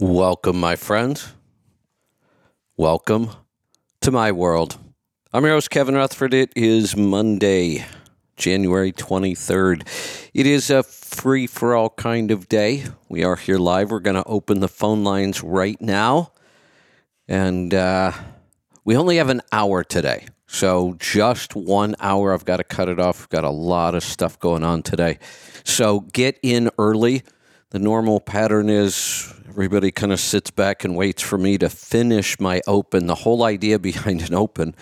Welcome, my friends. Welcome to my world. I'm your host, Kevin Rutherford. It is Monday, January 23rd. It is a free for all kind of day. We are here live. We're going to open the phone lines right now. And uh, we only have an hour today. So just one hour. I've got to cut it off. We've got a lot of stuff going on today. So get in early. The normal pattern is everybody kind of sits back and waits for me to finish my open. The whole idea behind an open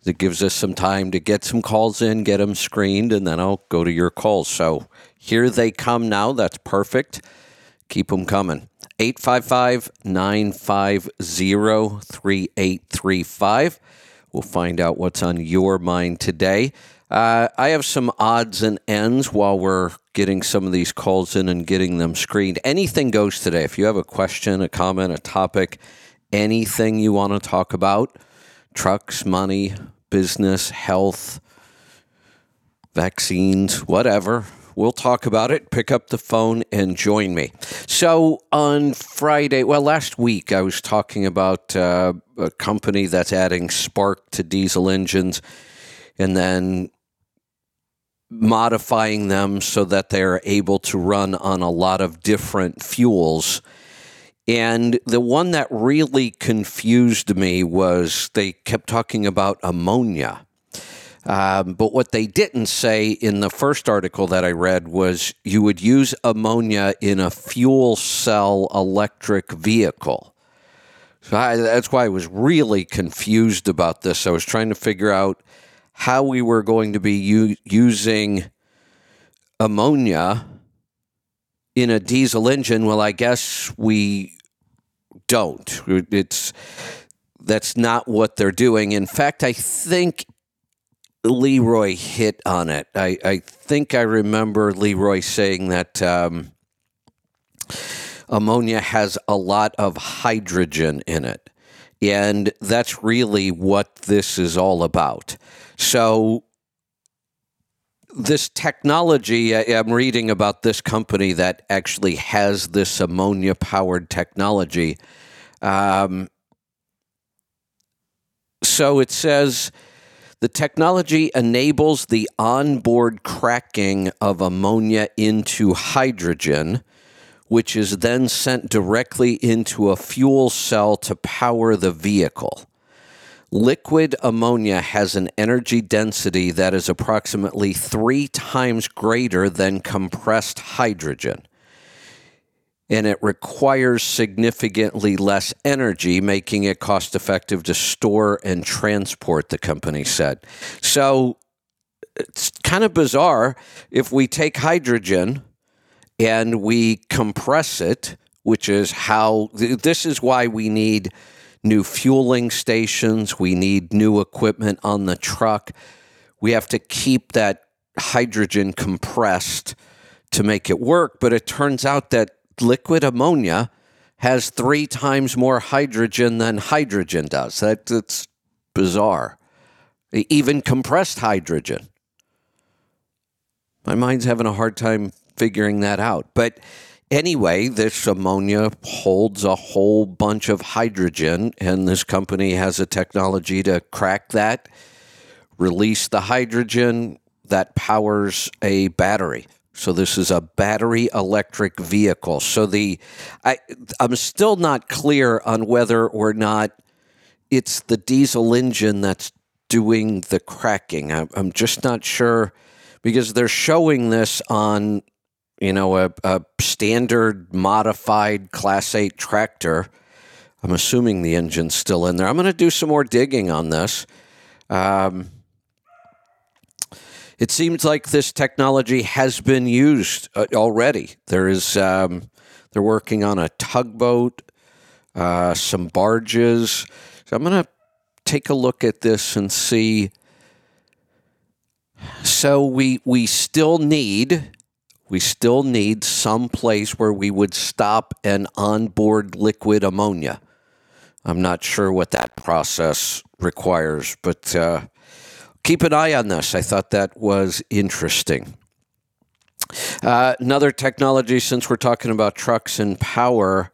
is it gives us some time to get some calls in, get them screened, and then I'll go to your calls. So here they come now. That's perfect. Keep them coming. 855 950 3835. We'll find out what's on your mind today. Uh, I have some odds and ends while we're getting some of these calls in and getting them screened. Anything goes today. If you have a question, a comment, a topic, anything you want to talk about trucks, money, business, health, vaccines, whatever. We'll talk about it. Pick up the phone and join me. So, on Friday, well, last week, I was talking about uh, a company that's adding spark to diesel engines and then modifying them so that they're able to run on a lot of different fuels. And the one that really confused me was they kept talking about ammonia. Um, but what they didn't say in the first article that I read was you would use ammonia in a fuel cell electric vehicle. So I, that's why I was really confused about this. I was trying to figure out how we were going to be u- using ammonia in a diesel engine. Well, I guess we don't. It's that's not what they're doing. In fact, I think Leroy hit on it. I, I think I remember Leroy saying that um, ammonia has a lot of hydrogen in it. And that's really what this is all about. So, this technology, I'm reading about this company that actually has this ammonia powered technology. Um, so it says the technology enables the onboard cracking of ammonia into hydrogen, which is then sent directly into a fuel cell to power the vehicle. Liquid ammonia has an energy density that is approximately three times greater than compressed hydrogen. And it requires significantly less energy, making it cost effective to store and transport, the company said. So it's kind of bizarre. If we take hydrogen and we compress it, which is how this is why we need new fueling stations. We need new equipment on the truck. We have to keep that hydrogen compressed to make it work. But it turns out that liquid ammonia has three times more hydrogen than hydrogen does. That, that's bizarre. Even compressed hydrogen. My mind's having a hard time figuring that out. But Anyway, this ammonia holds a whole bunch of hydrogen, and this company has a technology to crack that, release the hydrogen that powers a battery. So this is a battery electric vehicle. So the I I'm still not clear on whether or not it's the diesel engine that's doing the cracking. I'm, I'm just not sure because they're showing this on you know, a, a standard modified Class 8 tractor. I'm assuming the engine's still in there. I'm going to do some more digging on this. Um, it seems like this technology has been used uh, already. There is, um, they're working on a tugboat, uh, some barges. So I'm going to take a look at this and see. So we we still need we still need some place where we would stop an onboard liquid ammonia. I'm not sure what that process requires, but uh, keep an eye on this. I thought that was interesting. Uh, another technology, since we're talking about trucks and power,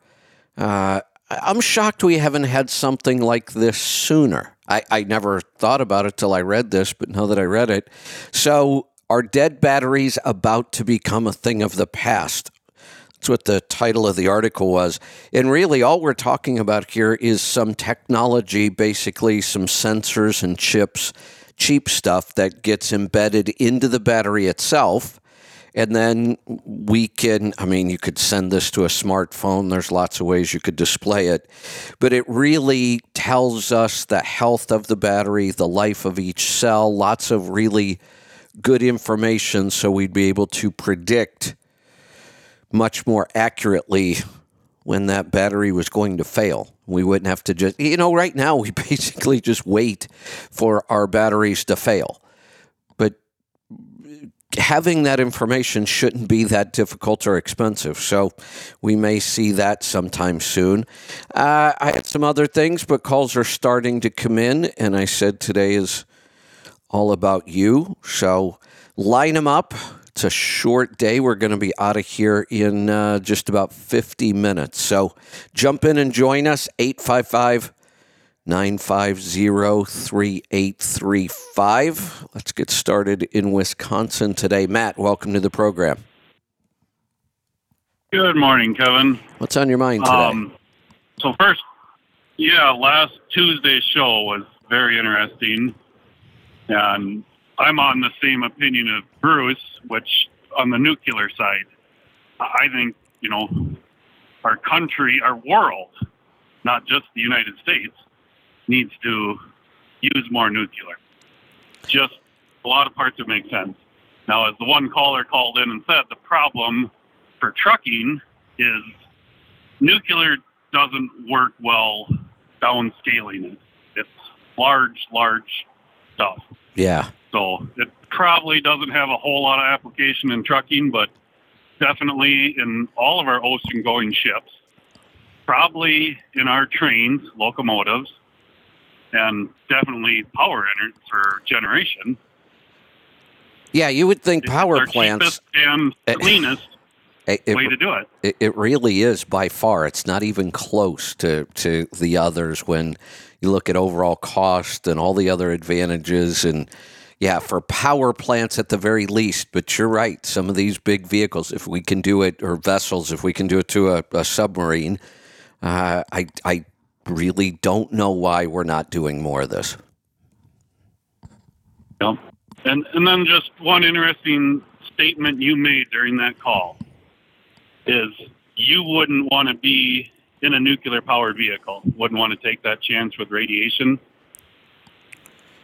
Uh, I'm shocked we haven't had something like this sooner. I, I never thought about it till I read this, but now that I read it. So, are dead batteries about to become a thing of the past? That's what the title of the article was. And really, all we're talking about here is some technology, basically, some sensors and chips, cheap stuff that gets embedded into the battery itself. And then we can, I mean, you could send this to a smartphone. There's lots of ways you could display it. But it really tells us the health of the battery, the life of each cell, lots of really good information so we'd be able to predict much more accurately when that battery was going to fail. We wouldn't have to just, you know, right now we basically just wait for our batteries to fail. But having that information shouldn't be that difficult or expensive. So we may see that sometime soon. Uh, I had some other things, but calls are starting to come in. And I said today is all about you. So line them up. It's a short day. We're going to be out of here in uh, just about 50 minutes. So jump in and join us. 855 950 3835. Let's get started in Wisconsin today. Matt, welcome to the program. Good morning, Kevin. What's on your mind today? Um, so first, yeah, last Tuesday's show was very interesting, and I'm on the same opinion of Bruce, which on the nuclear side, I think you know our country, our world, not just the United States, needs to use more nuclear. Just a lot of parts that make sense. Now, as the one caller called in and said, the problem for trucking is nuclear doesn't work well downscaling it. It's large, large stuff. yeah. So it probably doesn't have a whole lot of application in trucking, but definitely in all of our ocean going ships, probably in our trains, locomotives, and definitely power ener- for generation. Yeah, you would think It's power plants. and Eh, cleanest It, it- way to do it. It, it really is by far. It's not even close to, to the others when you look at overall cost and all the other advantages. And yeah, for power plants at the very least. But you're right. Some of these big vehicles, if we can do it, or vessels, if we can do it to a, a submarine, uh, I, I really don't know why we're not doing more of this. Yeah. And and then just one interesting statement you made during that call is you wouldn't want to be in a nuclear powered vehicle. Wouldn't want to take that chance with radiation.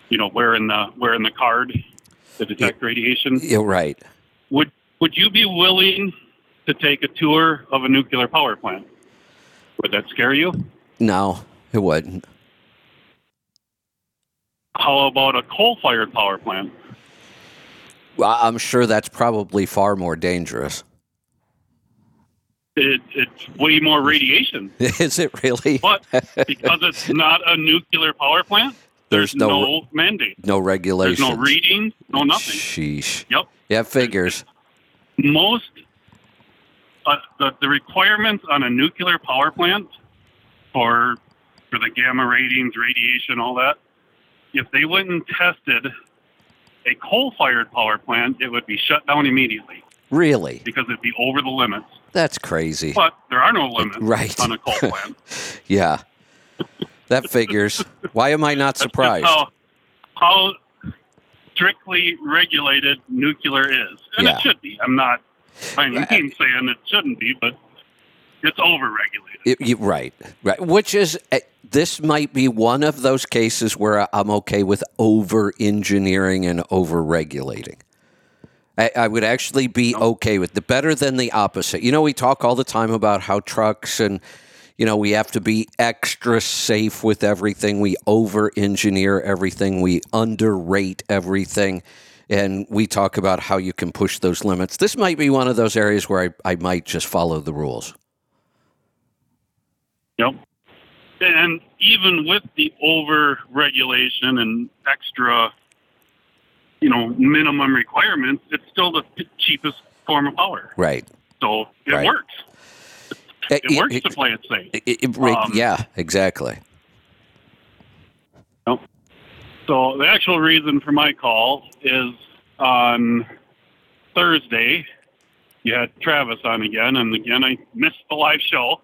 You know, wearing the wearing the card to detect radiation. You're right. Would would you be willing to take a tour of a nuclear power plant? Would that scare you? No, it wouldn't. How about a coal fired power plant? Well, I'm sure that's probably far more dangerous. It, it's way more radiation. Is it really? But because it's not a nuclear power plant, There's there's, no- no, mandate. No There's regulations. no reading, no nothing. Sheesh. Yep. Yeah, figures. Most uh, the, the requirements on a nuclear power plant for for the gamma ratings, radiation, all that. If they went and tested a coal-fired power plant, it would be shut down immediately Really? because it'd be over the limits. That's crazy. But there are no limits Right. on a coal plant. Yeah. That figures. Why am I not surprised? How, how strictly regulated nuclear is. And Yeah. it should be. I'm not by any means saying it shouldn't be, but it's overregulated. It- you- right. Right. Which is, uh, this might be one of those cases where I'm okay with over engineering and over regulating. I, I would actually be okay with the better than the opposite. You know, we talk all the time about how trucks and, you know, we have to be extra safe with everything. We over engineer everything. We underrate everything. And we talk about how you can push those limits. This might be one of those areas where I, I might just follow the rules. Yep. And even with the over regulation and extra, you know, minimum requirements, it's still the cheapest form of power. Right. So it Right. works. Uh, It works it- to play it safe. It- it- Um, yeah, exactly. So the actual reason for my call is on Thursday. You had Travis on again, and again I missed the live show.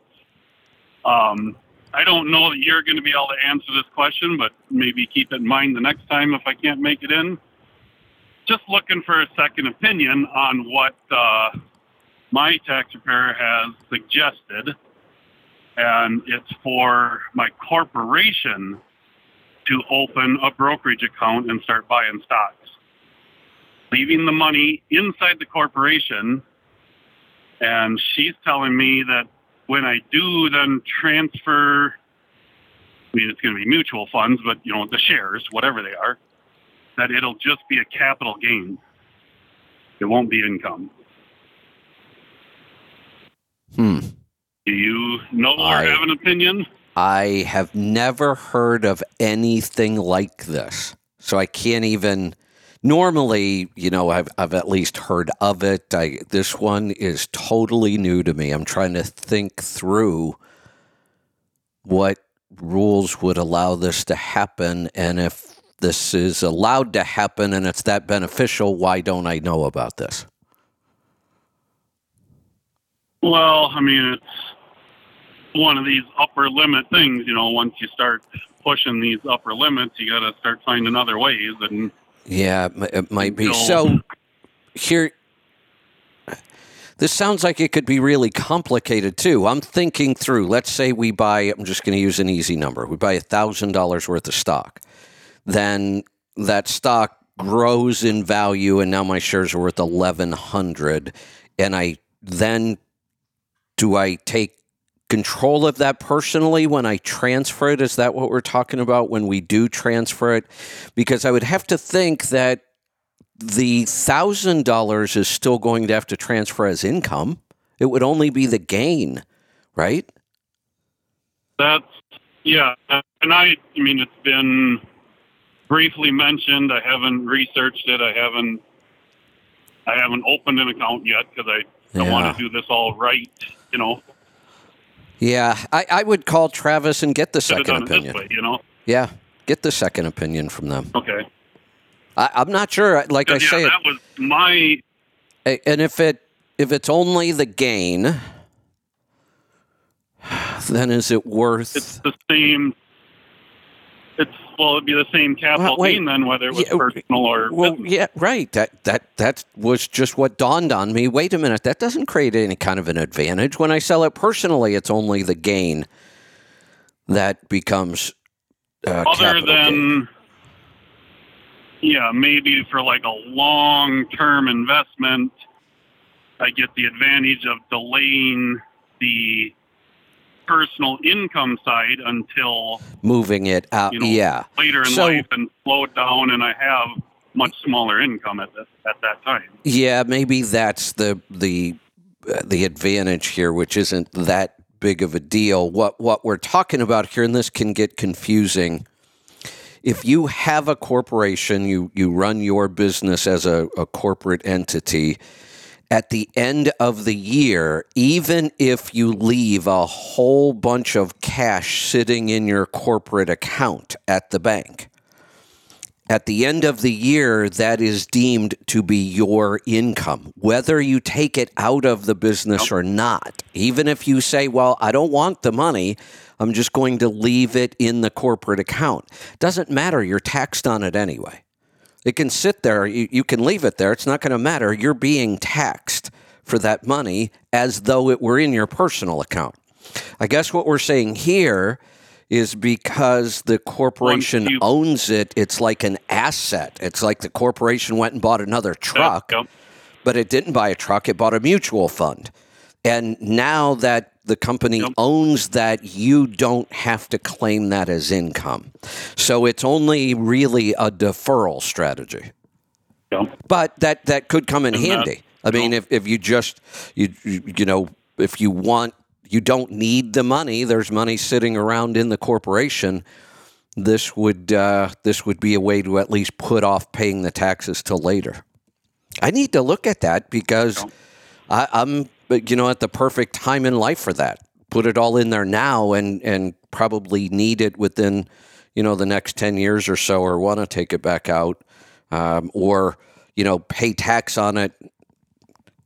Um, I don't know that you're going to be able to answer this question, but maybe keep it in mind the next time if I can't make it in. Just looking for a second opinion on what uh, my tax preparer has suggested, and it's for my corporation to open a brokerage account and start buying stocks. Leaving the money inside the corporation, and she's telling me that when I do then transfer, I mean, it's going to be mutual funds, but you know, the shares, whatever they are, that it'll just be a capital gain. It won't be income. Hmm. Do you know or I- have an opinion? I have never heard of anything like this. So I can't even normally, you know, I've I've at least heard of it. I this one is totally new to me. I'm trying to think through what rules would allow this to happen and if this is allowed to happen and it's that beneficial, why don't I know about this? Well, I mean, it's one of these upper limit things. You know, once you start pushing these upper limits, you got to start finding other ways. And Yeah, it might be. So here, this sounds like it could be really complicated too. I'm thinking through. Let's say we buy. I'm just going to use an easy number. We buy a thousand dollars worth of stock. Then that stock grows in value, and now my shares are worth eleven hundred. And I then do I take control of that personally when I transfer it? Is that what we're talking about when we do transfer it? Because I would have to think that the thousand dollars is still going to have to transfer as income. It would only be the gain, right? that's, yeah. And I, I mean, it's been briefly mentioned. I haven't researched it. I haven't, I haven't opened an account yet because I, yeah. I want to do this all right. You know, Yeah, I, I would call Travis and get the should second done it this opinion. way. You know, Yeah, get the second opinion from them. okay. I, I'm not sure. Like I yeah, say, it, that was my and if it if it's only the gain, then is it worth? it's the same. Well, it'd be the same capital wait. gain then, whether it was Yeah, personal or Well, business. yeah, right. That that that was just what dawned on me. Wait a minute, that doesn't create any kind of an advantage. When I sell it personally, it's only the gain that becomes uh, Other capital gain. than, yeah, maybe for like a long-term investment, I get the advantage of delaying the personal income side until moving it out. you know yeah, later in So- life and slow it down, and I have much smaller income at this, at that time. yeah. Maybe that's the the uh, the advantage here, which isn't that big of a deal. What what we're talking about here, and this can get confusing. If you have a corporation, you you run your business as a, a corporate entity. At the end of the year, even if you leave a whole bunch of cash sitting in your corporate account at the bank, at the end of the year, that is deemed to be your income, whether you take it out of the business or not. Even if you say, Well, I don't want the money, I'm just going to leave it in the corporate account. Doesn't matter. You're taxed on it anyway. It can sit there. You, you can leave it there. It's not going to matter. You're being taxed for that money as though it were in your personal account. I guess what we're saying here is because the corporation you- owns it, it's like an asset. It's like the corporation went and bought another truck, Yep. but it didn't buy a truck, it bought a mutual fund. And now that the company Yep. owns that, you don't have to claim that as income. So it's only really a deferral strategy. Yep. But that that could come in And that- handy. I mean, if, if you just you you you know if you want you don't need the money, there's money sitting around in the corporation. This would uh, this would be a way to at least put off paying the taxes till later. I need to look at that because I, I'm you know at the perfect time in life for that. put it all in there now and and probably need it within you know the next 10 years or so or want to take it back out um, or you know pay tax on it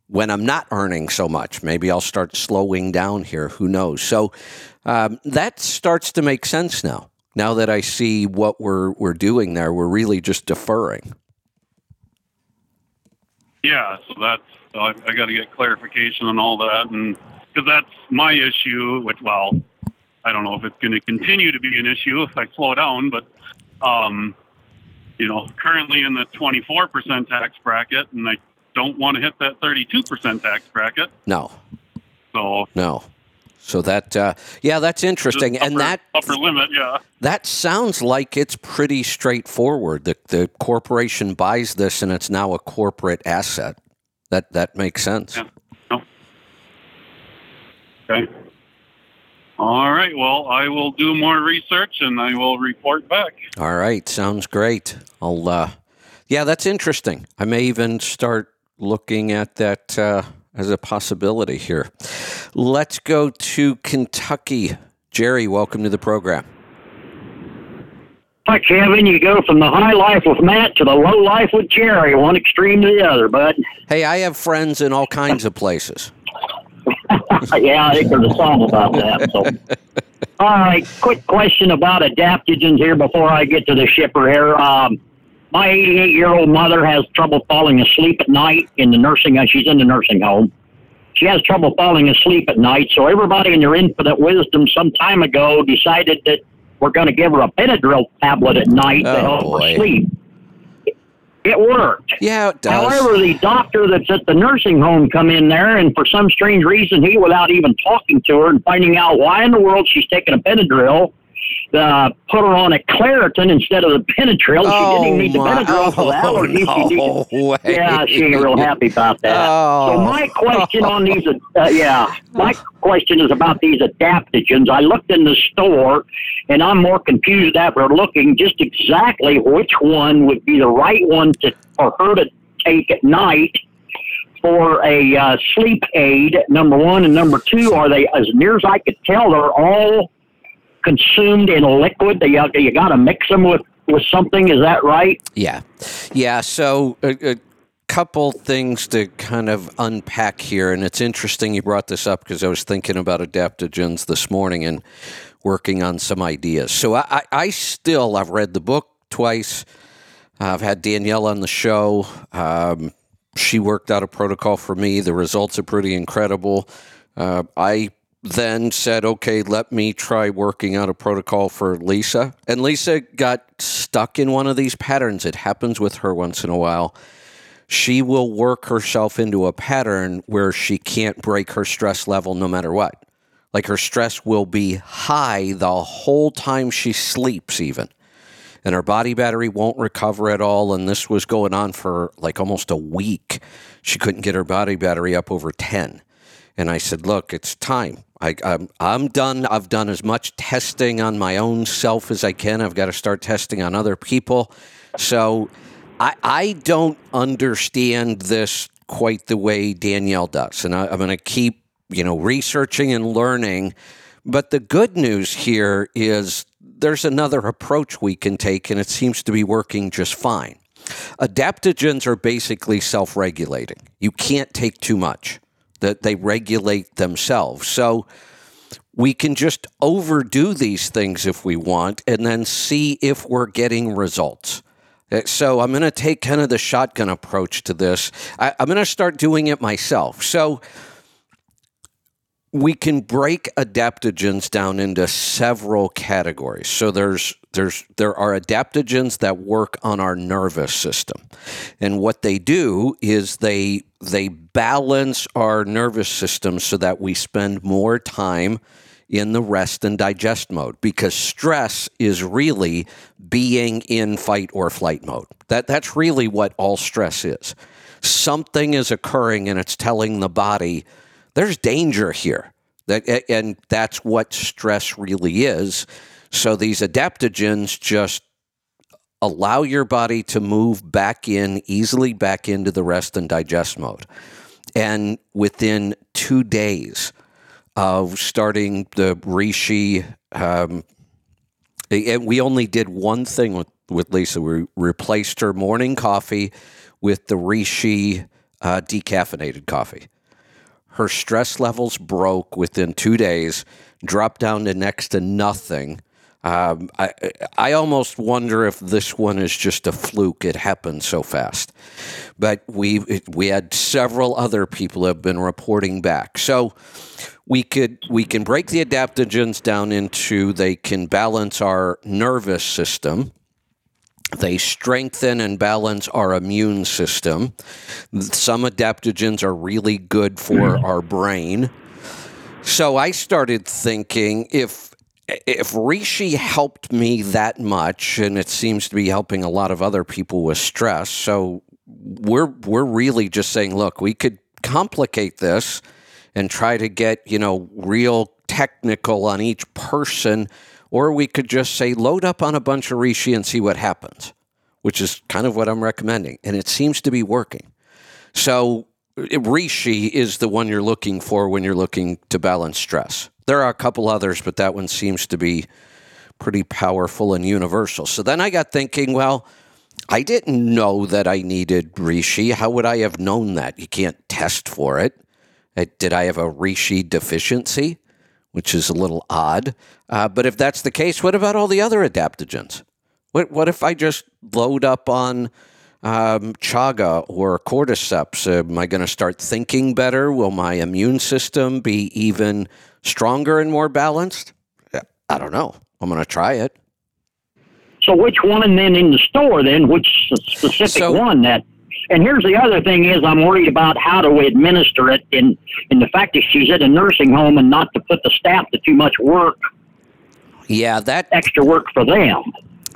when I'm not earning so much. Maybe I'll start slowing down here. Who knows? So um, that starts to make sense now. Now that I see what we're we're doing there, we're really just deferring. Yeah, so that's so I, I got to get clarification on all that, and because that's my issue. Which, well, I don't know if it's going to continue to be an issue if I slow down, but um, you know, currently in the 24% tax bracket, and I don't want to hit that 32% tax bracket. No, So no. So that uh, yeah, that's interesting, just and that upper limit, yeah. that sounds like it's pretty straightforward. The the corporation buys this, and it's now a corporate asset. That that makes sense. Yeah. No. Okay. All right. Well, I will do more research and I will report back. All right, sounds great. I'll uh yeah, that's interesting. I may even start looking at that uh, as a possibility here. Let's go to Kentucky. Jerry, welcome to the program. Hi, Kevin. You go from the high life with Matt to the low life with Jerry, one extreme to the other, bud. Hey, I have friends in all kinds of places. yeah, I think there's a song about that. So, all right, quick question about adaptogens here before I get to the shipper here. Um, my 88 year old mother has trouble falling asleep at night in the nursing. uh, She's in the nursing home. She has trouble falling asleep at night. So everybody in their infinite wisdom some time ago decided that we're going to give her a Benadryl tablet at night to Oh, help boy. her sleep. It worked. Yeah, it does. However, the doctor that's at the nursing home come in there, and for some strange reason, he, without even talking to her and finding out why in the world she's taking a Benadryl, uh, put her on a Claritin instead of the Benadryl. she didn't even need the Oh, Benadryl for the oh, allergies. She needed- yeah, she ain't real happy about that. Oh. So my question on these, uh, yeah, my question is about these adaptogens. I looked in the store, and I'm more confused after looking just exactly which one would be the right one to for her to take at night for a uh, sleep aid. Number one and number two, are they as near as I could tell, they're all consumed in liquid. They, uh, you got to mix them with with something. Is that right? Yeah. Yeah. So, a, a couple things to kind of unpack here. And it's interesting you brought this up because I was thinking about adaptogens this morning and working on some ideas. So, I, I, still, I've read the book twice. I've had Danielle on the show. Um, she worked out a protocol for me. The results are pretty incredible. Uh, I then said, okay, let me try working out a protocol for Lisa. And Lisa got stuck in one of these patterns. It happens with her once in a while. She will work herself into a pattern where she can't break her stress level no matter what. Like her stress will be high the whole time she sleeps, even and her body battery won't recover at all. And this was going on for like almost a week. She couldn't get her body battery up over 10. And I said, Look, it's time. I, I'm, I'm done. I've done as much testing on my own self as I can. I've got to start testing on other people. So I, I don't understand this quite the way Danielle does. And I, I'm going to keep, you know, researching and learning. But the good news here is there's another approach we can take, and it seems to be working just fine. Adaptogens are basically self regulating. You can't take too much, that they regulate themselves. So we can just overdo these things if we want and then see if we're getting results. Uh, So I'm going to take kind of the shotgun approach to this. I, I'm going to start doing it myself. So we can break adaptogens down into several categories. So there's there's there are adaptogens that work on our nervous system. And what they do is they they balance our nervous system so that we spend more time in the rest and digest mode because stress is really being in fight or flight mode. That that's really what all stress is. Something is occurring and it's telling the body there's danger here. That and that's what stress really is. So these adaptogens just allow your body to move back in easily back into the rest and digest mode. And within 2 days of starting the Reishi. Um, and we only did one thing with, with Lisa. We replaced her morning coffee with the Reishi uh, decaffeinated coffee. Her stress levels broke within two days, dropped down to next to nothing. Um, I, I almost wonder if this one is just a fluke. It happened so fast, but we we had several other people have been reporting back. So we could we can break the adaptogens down into they can balance our nervous system. They strengthen and balance our immune system. Some adaptogens are really good for mm-hmm. our brain. So I started thinking if if Reishi helped me that much, and it seems to be helping a lot of other people with stress, so we're we're really just saying, look, we could complicate this and try to get you know real technical on each person, or we could just say load up on a bunch of Reishi and see what happens, which is kind of what I'm recommending, and it seems to be working. So Reishi is the one you're looking for when you're looking to balance stress. There are a couple others, but that one seems to be pretty powerful and universal. So then I got thinking, well, I didn't know that I needed reishi. How would I have known that? You can't test for it. Did I have a reishi deficiency? Which is a little odd. Uh, but if that's the case, what about all the other adaptogens? What, what if I just load up on um, chaga or cordyceps? Am I going to start thinking better? Will my immune system be even stronger and more balanced? I don't know. I'm going to try it. So which one then in the store then? Which specific so, one that? And here's the other thing is I'm worried about how to administer it in in the fact that she's at a nursing home and not to put the staff to too much work. Yeah, that extra work for them.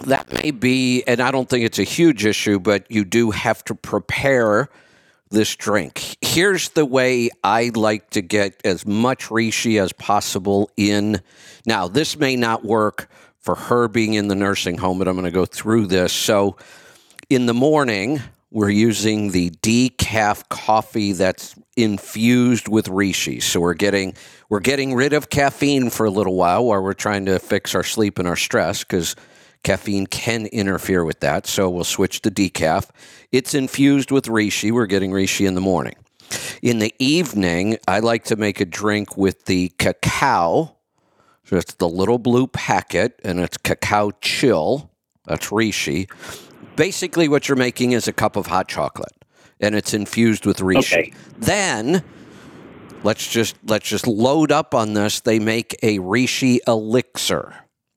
That may be, and I don't think it's a huge issue, but you do have to prepare this drink. Here's the way I like to get as much reishi as possible in. Now, this may not work for her being in the nursing home, but I'm going to go through this. So, in the morning, we're using the decaf coffee that's infused with reishi. So we're getting we're getting rid of caffeine for a little while while we're trying to fix our sleep and our stress because Caffeine can interfere with that, so we'll switch to decaf. It's infused with reishi. We're getting reishi in the morning. In the evening, I like to make a drink with the cacao. So it's the little blue packet, and it's cacao chill. That's reishi. Basically, what you're making is a cup of hot chocolate, and it's infused with reishi. Okay. Then let's just let's just load up on this. They make a reishi elixir.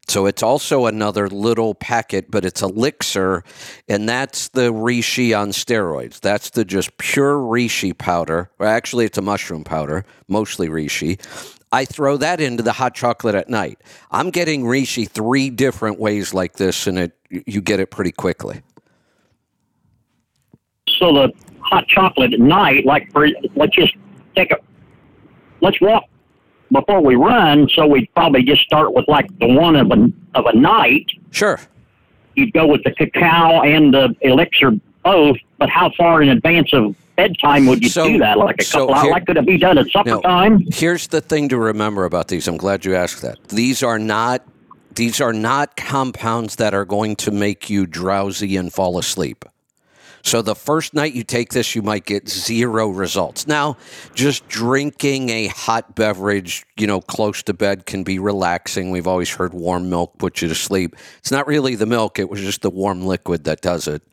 So it's also another little packet, but it's elixir, and that's the reishi on steroids. That's the just pure reishi powder. Or actually, it's a mushroom powder, mostly reishi. I throw that into the hot chocolate at night. I'm getting reishi three different ways like this, and it you get it pretty quickly. So the hot chocolate at night, like for let's just take a let's walk before we run, so we'd probably just start with like the one of a of a night. Sure. You'd go with the cacao and the elixir both, but how far in advance of bedtime would you so, do that? Like a couple so hours? Like could it be done at supper time? Here's the thing to remember about these. I'm glad you asked that. These are not these are not compounds that are going to make you drowsy and fall asleep. So the first night you take this, you might get zero results. Now, just drinking a hot beverage, you know, close to bed can be relaxing. We've always heard warm milk puts you to sleep. It's not really the milk, it was just the warm liquid that does it.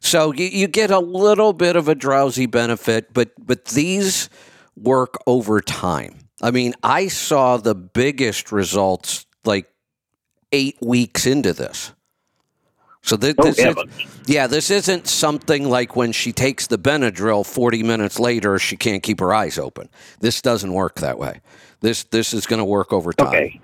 So you, you get a little bit of a drowsy benefit, but but these work over time. I mean, I saw the biggest results like eight weeks into this. So th- this is, yeah, this isn't something like when she takes the Benadryl 40 minutes later she can't keep her eyes open. This doesn't work that way. This this is going to work over time. Okay.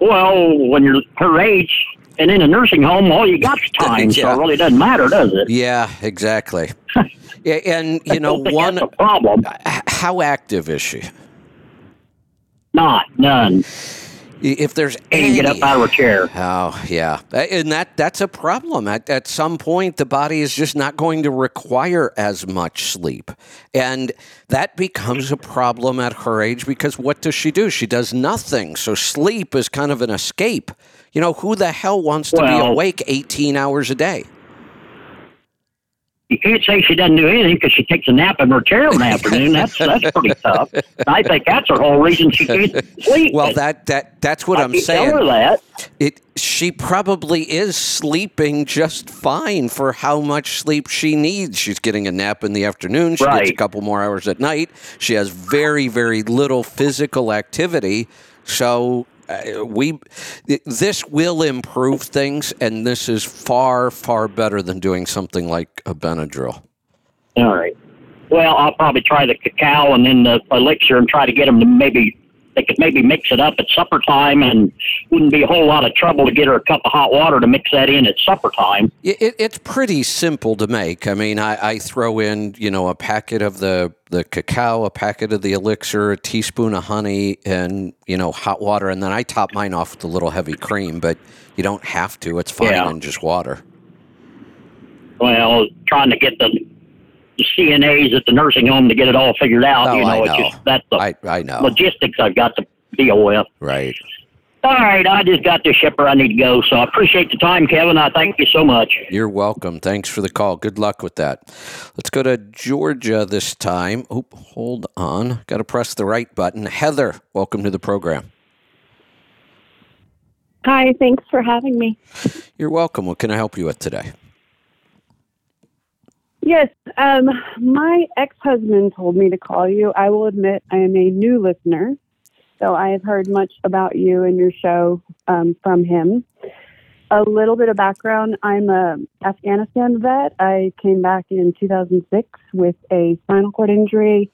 Well, when you're her age and in a nursing home, all you got is time, yeah. so it really doesn't matter, does it? Yeah, exactly. yeah, and you know, one problem. How active is she? Not none. If there's any, get up out of her chair. Oh, yeah. And that that's a problem. At, at some point, the body is just not going to require as much sleep. And that becomes a problem at her age because what does she do? She does nothing. So sleep is kind of an escape. You know, who the hell wants to be awake 18 hours a day? You can't say she doesn't do anything because she takes a nap in her chair in the afternoon. That's that's pretty tough. I think that's her whole reason she can't sleep. Well, But that, that that's what I I'm keep saying. telling her that. It she probably is sleeping just fine for how much sleep she needs. She's getting a nap in the afternoon. She gets a couple more hours at night. She has very very little physical activity. So uh, we this will improve things, and this is far far better than doing something like a Benadryl. All right. Well, I'll probably try the cacao and then the elixir and try to get them to maybe they could maybe mix it up at supper time and wouldn't be a whole lot of trouble to get her a cup of hot water to mix that in at supper time. It, it, it's pretty simple to make. I mean, I, I throw in, you know, a packet of the, the cacao, a packet of the elixir, a teaspoon of honey, and, you know, hot water. And then I top mine off with a little heavy cream, but you don't have to. It's fine Yeah. in just water. Well, trying to get the, the CNAs at the nursing home to get it all figured out. Oh, you know, I it's know. just that's the I, I know. logistics I've got to deal with. Right. All right, I just got the shipper I need to go, so I appreciate the time, Kevin. I thank you so much. You're welcome. Thanks for the call. Good luck with that. Let's go to Georgia this time. Oop, hold on. Got to press the right button. Heather, welcome to the program. Hi, thanks for having me. You're welcome. What can I help you with today? Yes, um, my ex husband told me to call you. I will admit I am a new listener, so I have heard much about you and your show um, from him. A little bit of background I'm a Afghanistan vet. I came back in 2006 with a spinal cord injury,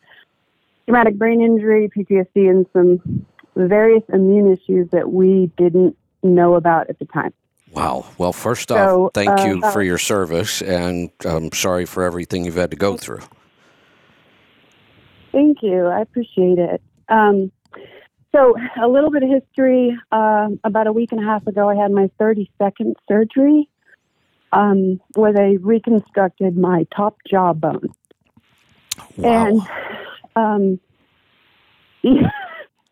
traumatic brain injury, PTSD, and some various immune issues that we didn't know about at the time. Wow. Well, first So, off, thank you uh, for your service, and I'm sorry for everything you've had to go through. Thank you. I appreciate it. Um, so, a little bit of history. Um, about a week and a half ago, I had my 32nd surgery um, where they reconstructed my top jawbone. Wow. And um,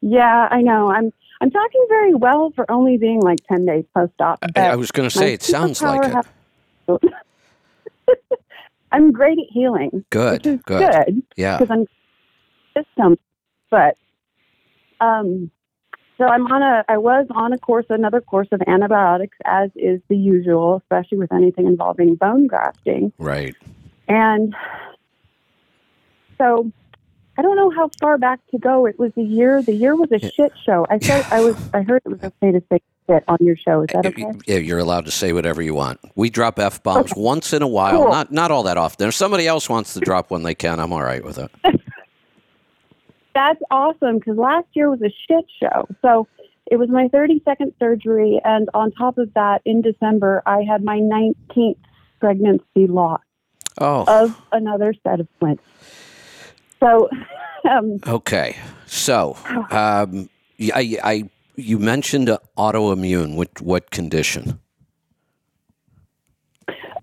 yeah, I know. I'm I'm talking very well for only being like 10 days post-op. I, I was going to say, it sounds like it. has- I'm great at healing, Good. Good. good Yeah. because I'm system. But um, so I'm on a I was on a course, another course of antibiotics, as is the usual, especially with anything involving bone grafting. Right. And so I don't know how far back to go. It was a year. The year was a shit show. I said I was. I heard it was okay to say shit on your show. Is that okay? Yeah, you're allowed to say whatever you want. We drop f bombs Okay. once in a while, Cool. not not all that often. If somebody else wants to drop one, they can. I'm all right with it. That's awesome because last year was a shit show. So it was my 32nd surgery, and on top of that, in December, I had my 19th pregnancy loss Oh, of another set of twins. So, um, okay. So, um, I, I you mentioned uh, autoimmune. What what condition?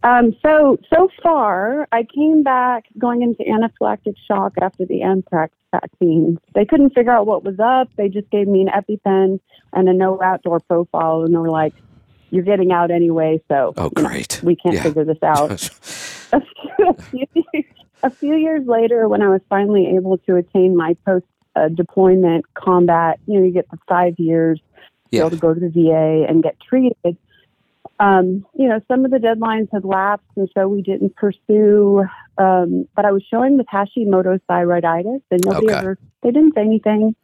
um, so so far, I came back going into anaphylactic shock after the anthrax vaccine. They couldn't figure out what was up. They just gave me an EpiPen and a no outdoor profile, and they were like, "You're getting out anyway, so Oh, you know, great. we can't Yeah. figure this out." a few, years later, when I was finally able to attain my post uh, deployment combat, you know, you get the five years to be Yeah. able to go to the VA and get treated. Um, you know, some of the deadlines had lapsed, and so we didn't pursue. Um, but I was showing with Hashimoto's thyroiditis, and nobody Okay. ever, they didn't say anything.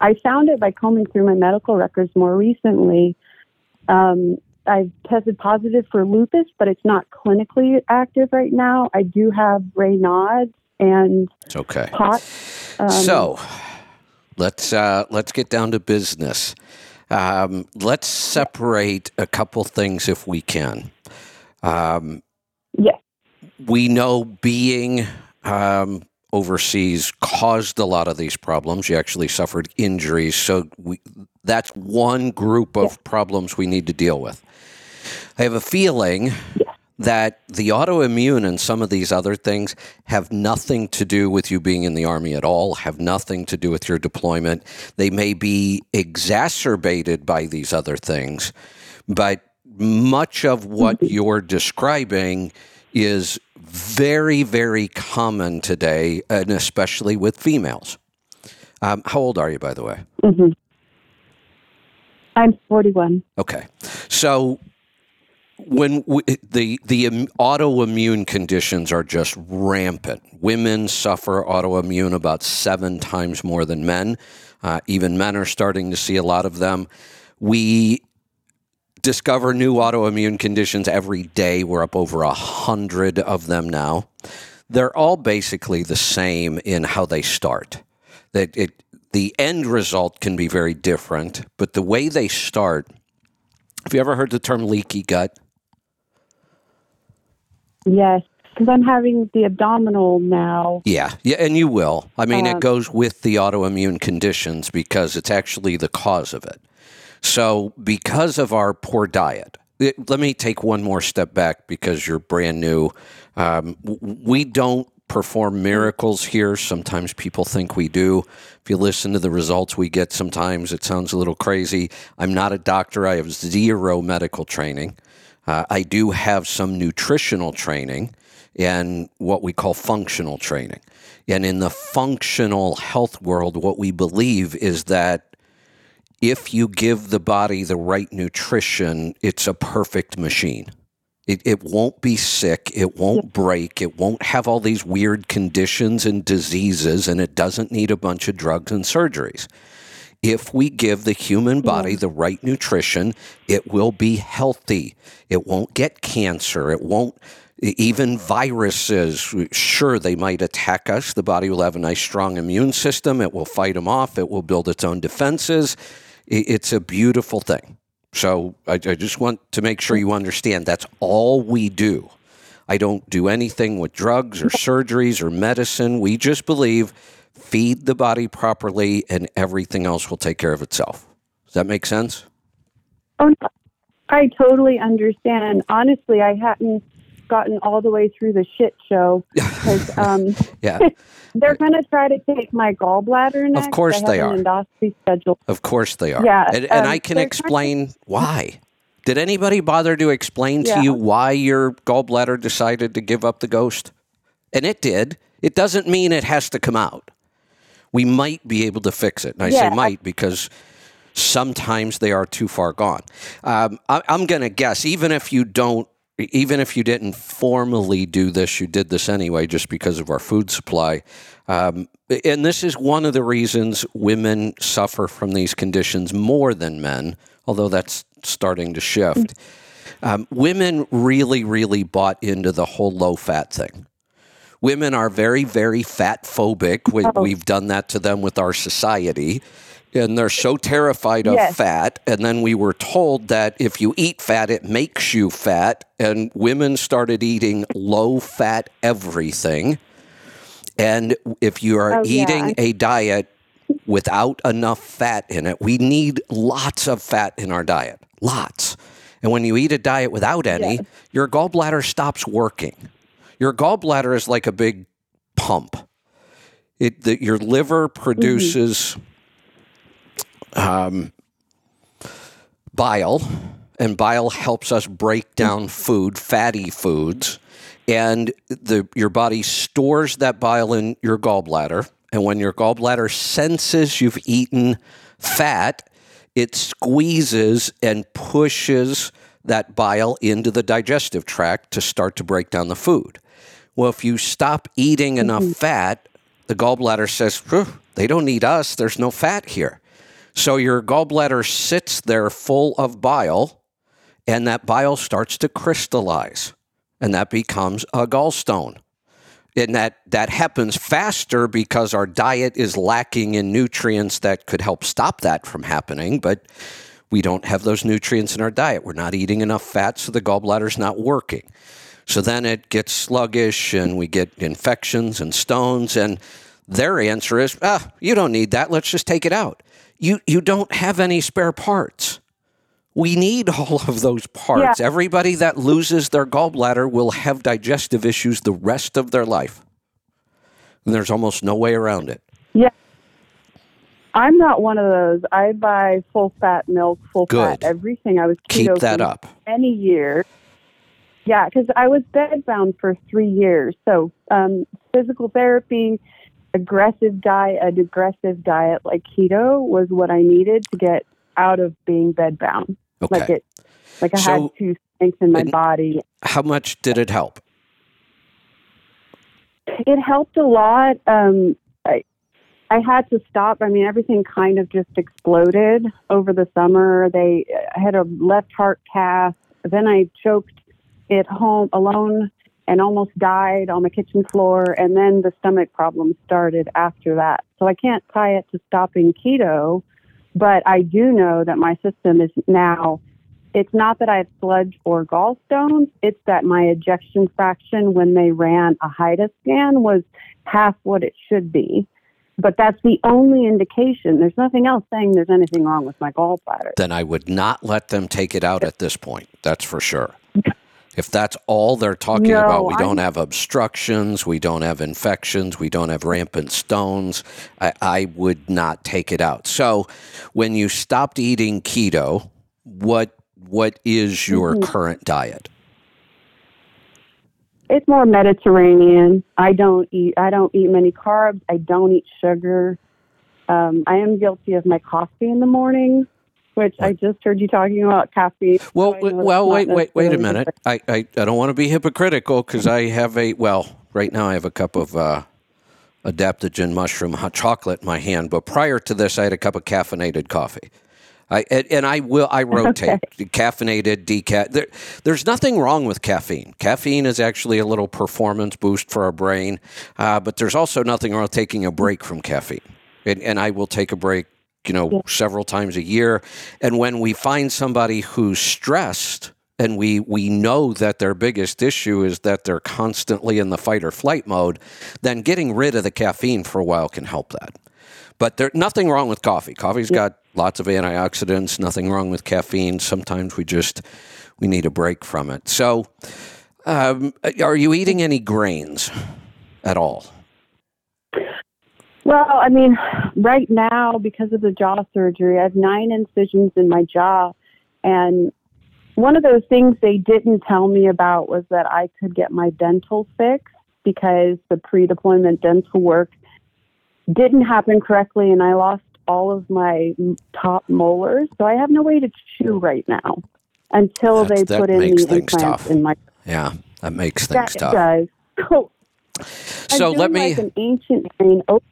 I found it by combing through my medical records more recently. Um, I've tested positive for lupus, but it's not clinically active right now. I do have Raynaud's and It's okay. POT. Um, so, let's uh, let's get down to business. Um, let's separate a couple things if we can. Um, Yes. we know being um, overseas caused a lot of these problems. You actually suffered injuries, so we, That's one group of problems we need to deal with. I have a feeling that the autoimmune and some of these other things have nothing to do with you being in the army at all, have nothing to do with your deployment. They may be exacerbated by these other things, but much of what you're describing is very, very common today, and especially with females. Um, how old are you, by the way? hmm I'm 41. Okay, so when we, the the autoimmune conditions are just rampant, women suffer autoimmune about seven times more than men. Uh, even men are starting to see a lot of them. We discover new autoimmune conditions every day. We're up over a hundred of them now. They're all basically the same in how they start. That it the end result can be very different, but the way they start. Have you ever heard the term leaky gut? Yes, because I'm having the abdominal now. Yeah, yeah, and you will. I mean, it Um, goes with the autoimmune conditions because it's actually the cause of it. So, because of our poor diet, it- let me take one more step back because you're brand new. Um, we don't perform miracles here. Sometimes people think we do. If you listen to the results we get, sometimes it sounds a little crazy. I'm not a doctor, I have zero medical training. Uh, I do have some nutritional training and what we call functional training. And in the functional health world, what we believe is that if you give the body the right nutrition, it's a perfect machine. It, it won't be sick. It won't break. It won't have all these weird conditions and diseases, and it doesn't need a bunch of drugs and surgeries. If we give the human body the right nutrition, it will be healthy. It won't get cancer. It won't, even viruses, sure, they might attack us. The body will have a nice, strong immune system. It will fight them off. It will build its own defenses. It's a beautiful thing. So I, I just want to make sure you understand that's all we do. I don't do anything with drugs or surgeries or medicine. We just believe feed the body properly and everything else will take care of itself. Does that make sense? Oh. I totally understand. Honestly, I hadn't gotten all the way through the shit show because um, Yeah, they're going to try to take my gallbladder next. course they are. Endoscopy scheduled. of course they are. Yeah, and, and um, I can explain why. Did anybody bother to explain to Yeah. you why your gallbladder decided to give up the ghost? And it did. It doesn't mean it has to come out. We might be able to fix it. And I Yeah. say might because sometimes they are too far gone. Um, I, I'm going to guess, even if you don't, even if you didn't formally do this, you did this anyway just because of our food supply. Um, and this is one of the reasons women suffer from these conditions more than men, although that's starting to shift. Um, women really, really bought into the whole low fat thing. Women are very, very fat phobic. We, We've done that to them with our society. And they're so terrified of Yes. fat. And then we were told that if you eat fat, it makes you fat. And women started eating low fat everything. And if you are Oh, yeah. eating a diet without enough fat in it, we need lots of fat in our diet. Lots. And when you eat a diet without any, Yes. your gallbladder stops working. Your gallbladder is like a big pump. It, the, your liver mm-hmm. produces um, bile, and bile helps us break down food, fatty foods, and the your body stores that bile in your gallbladder. And when your gallbladder senses you've eaten fat, it squeezes and pushes that bile into the digestive tract to start to break down the food. Well, if you stop eating enough fat, the gallbladder says, "Phew, they don't need us. There's no fat here. So your gallbladder sits there full of bile, and that bile starts to crystallize, and that becomes a gallstone. And that, that happens faster because our diet is lacking in nutrients that could help stop that from happening, but we don't have those nutrients in our diet. We're not eating enough fat, so the gallbladder's not working. So then it gets sluggish and we get infections and stones. And their answer is, ah, you don't need that. Let's just take it out. You you don't have any spare parts. We need all of those parts. Yeah. Everybody that loses their gallbladder will have digestive issues the rest of their life. And there's almost no way around it. Yeah. I'm not one of those. I buy full fat milk, full Good. fat everything. I was Keep keto that for up. many years. Yeah, because I was bedbound for three years. So um, physical therapy, aggressive diet, an aggressive diet like keto was what I needed to get out of being bedbound. Okay. Like it, like I So- had to strengthen my body. How much did it help? It helped a lot. Um, I, I had to stop. I mean, everything kind of just exploded over the summer. They I had a left heart cath. Then I choked at home alone and almost died on the kitchen floor. And then the stomach problems started after that. So I can't tie it to stopping keto, but I do know that my system is now. It's not that I have sludge or gallstones. It's that my ejection fraction when they ran a HIDA scan was half what it should be. But that's the only indication. There's nothing else saying there's anything wrong with my gallbladder. Then I would not let them take it out at this point. That's for sure. If that's all they're talking No, about, we I'm- don't have obstructions, we don't have infections, we don't have rampant stones, I, I would not take it out. So when you stopped eating keto, what what is your Mhm. current diet? It's more Mediterranean. I don't eat. I don't eat many carbs. I don't eat sugar. Um, I am guilty of my coffee in the morning, which I just heard you talking about caffeine. Well, so well, wait, wait, wait a minute. I, I, I don't want to be hypocritical because I have a well, right now I have a cup of uh, adaptogen mushroom hot chocolate in my hand. But prior to this, I had a cup of caffeinated coffee. I and, and I will I rotate caffeinated decaf. There, there's nothing wrong with caffeine. Caffeine is actually a little performance boost for our brain, uh, but there's also nothing wrong with taking a break from caffeine. And, and I will take a break, you know, several times a year. And when we find somebody who's stressed, and we we know that their biggest issue is that they're constantly in the fight or flight mode, then getting rid of the caffeine for a while can help that. But there's nothing wrong with coffee. Coffee's got lots of antioxidants. Nothing wrong with caffeine. Sometimes we just we need a break from it. So, um, are you eating any grains at all? Well, I mean, right now, because of the jaw surgery, I have nine incisions in my jaw. And one of those things they didn't tell me about was that I could get my dental fixed because the pre deployment dental work didn't happen correctly and I lost all of my top molars. So I have no way to chew right now until That's- they put in the implants tough. in my Yeah, that makes that things tough. does. So, So let me like an ancient vein. Oh,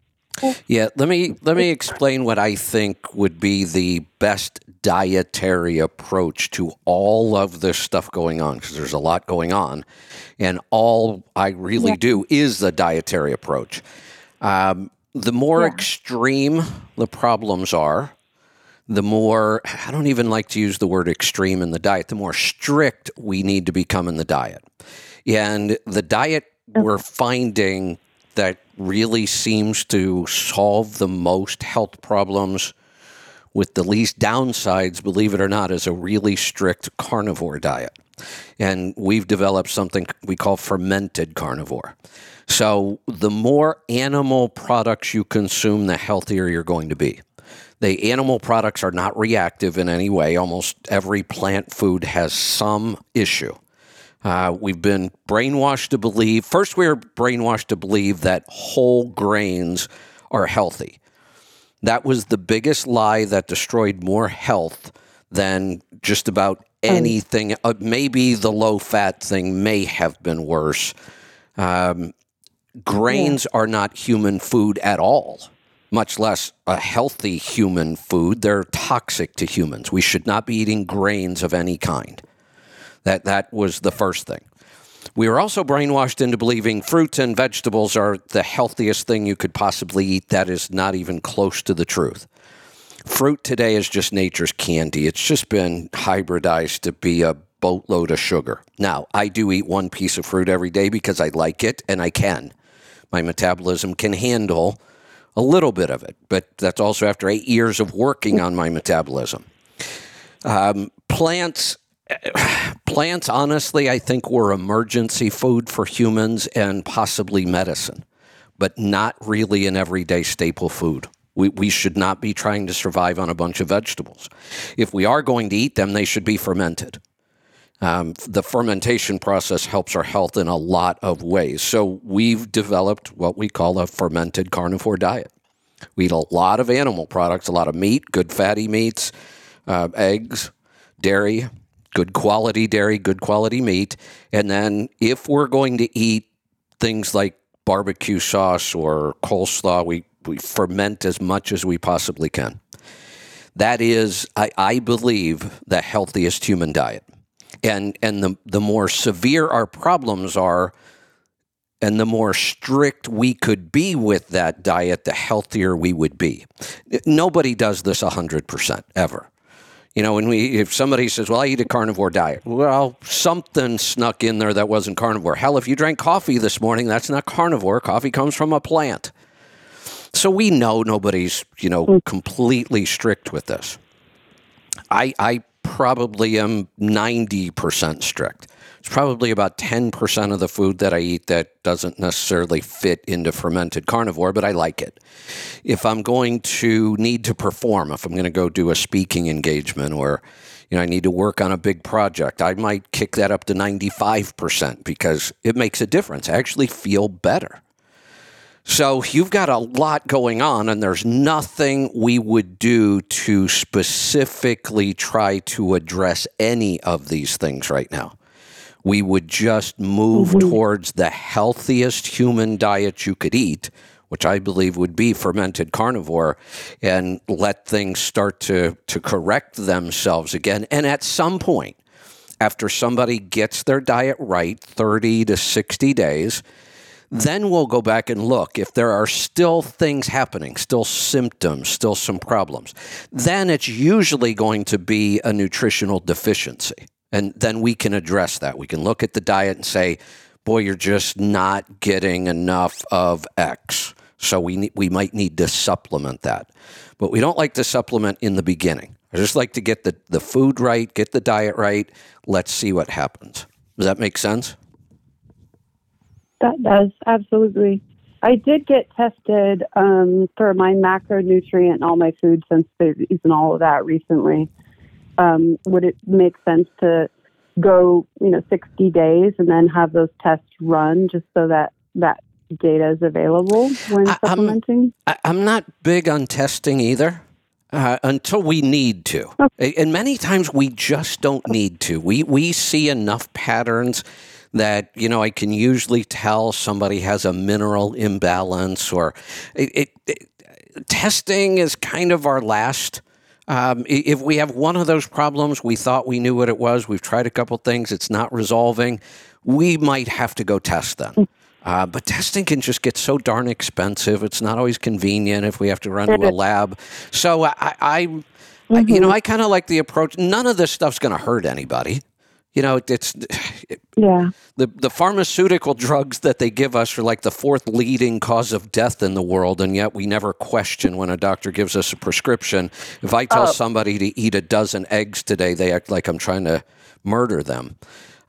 Yeah, let me let me explain what I think would be the best dietary approach to all of this stuff going on because there's a lot going on, and all I really Yeah. do is the dietary approach. Um, the more Yeah. extreme the problems are, the more I don't even like to use the word extreme in the diet. The more strict we need to become in the diet, and the diet we're finding that really seems to solve the most health problems with the least downsides, believe it or not, is a really strict carnivore diet. And we've developed something we call fermented carnivore. So the more animal products you consume, the healthier you're going to be. The animal products are not reactive in any way. Almost every plant food has some issue. Uh, we've been brainwashed to believe, first, we were brainwashed to believe that whole grains are healthy. That was the biggest lie that destroyed more health than just about anything. Uh, maybe the low fat thing may have been worse. Um, grains are not human food at all, much less a healthy human food. They're toxic to humans. We should not be eating grains of any kind. That that was the first thing. We were also brainwashed into believing fruits and vegetables are the healthiest thing you could possibly eat. That is not even close to the truth. Fruit today is just nature's candy. It's just been hybridized to be a boatload of sugar. Now, I do eat one piece of fruit every day because I like it and I can. My metabolism can handle a little bit of it, but that's also after eight years of working on my metabolism. Um, plants, plants, honestly, I think were emergency food for humans and possibly medicine, but not really an everyday staple food. We, we should not be trying to survive on a bunch of vegetables. If we are going to eat them, they should be fermented. Um, the fermentation process helps our health in a lot of ways. So we've developed what we call a fermented carnivore diet. We eat a lot of animal products, a lot of meat, good fatty meats, uh, eggs, dairy, good quality dairy, good quality meat. And then if we're going to eat things like barbecue sauce or coleslaw, we, we ferment as much as we possibly can. That is, I, I believe, the healthiest human diet and and the the more severe our problems are and the more strict we could be with that diet the healthier we would be nobody does this 100% ever you know when we if somebody says well i eat a carnivore diet. Well something snuck in there that wasn't carnivore. Hell if you drank coffee this morning that's not carnivore. Coffee comes from a plant. So we know nobody's you know mm. completely strict with this. I i probably am 90% strict. It's probably about 10% of the food that I eat that doesn't necessarily fit into fermented carnivore, but I like it. If I'm going to need to perform, if I'm going to go do a speaking engagement or you know, I need to work on a big project, I might kick that up to 95% because it makes a difference. I actually feel better. So you've got a lot going on, and there's nothing we would do to specifically try to address any of these things right now. We would just move mm-hmm. towards the healthiest human diet you could eat, which I believe would be fermented carnivore, and let things start to, to correct themselves again. And at some point, after somebody gets their diet right, 30 to 60 days, then we'll go back and look if there are still things happening, still symptoms, still some problems. Then it's usually going to be a nutritional deficiency. And then we can address that. We can look at the diet and say, boy, you're just not getting enough of X. So we, ne- we might need to supplement that. But we don't like to supplement in the beginning. I just like to get the, the food right, get the diet right. Let's see what happens. Does that make sense? That does, absolutely. I did get tested um, for my macronutrient and all my food sensitivities and all of that recently. Um, would it make sense to go, you know, 60 days and then have those tests run just so that that data is available when I, supplementing? I'm, I'm not big on testing either. Uh, until we need to, okay. and many times we just don't need to. We we see enough patterns that you know I can usually tell somebody has a mineral imbalance or it, it, it, testing is kind of our last. Um, if we have one of those problems, we thought we knew what it was. We've tried a couple things; it's not resolving. We might have to go test them. Mm. Uh, but testing can just get so darn expensive. It's not always convenient if we have to run to a lab. So I, I, mm-hmm. You know, mm-hmm. I kind of like the approach. None of this stuff's going to hurt anybody you know, it's yeah. The the pharmaceutical drugs that they give us are like the fourth leading cause of death in the world, and yet we never question when a doctor gives us a prescription. If I tell oh. somebody to eat a dozen eggs today, they act like I'm trying to murder them.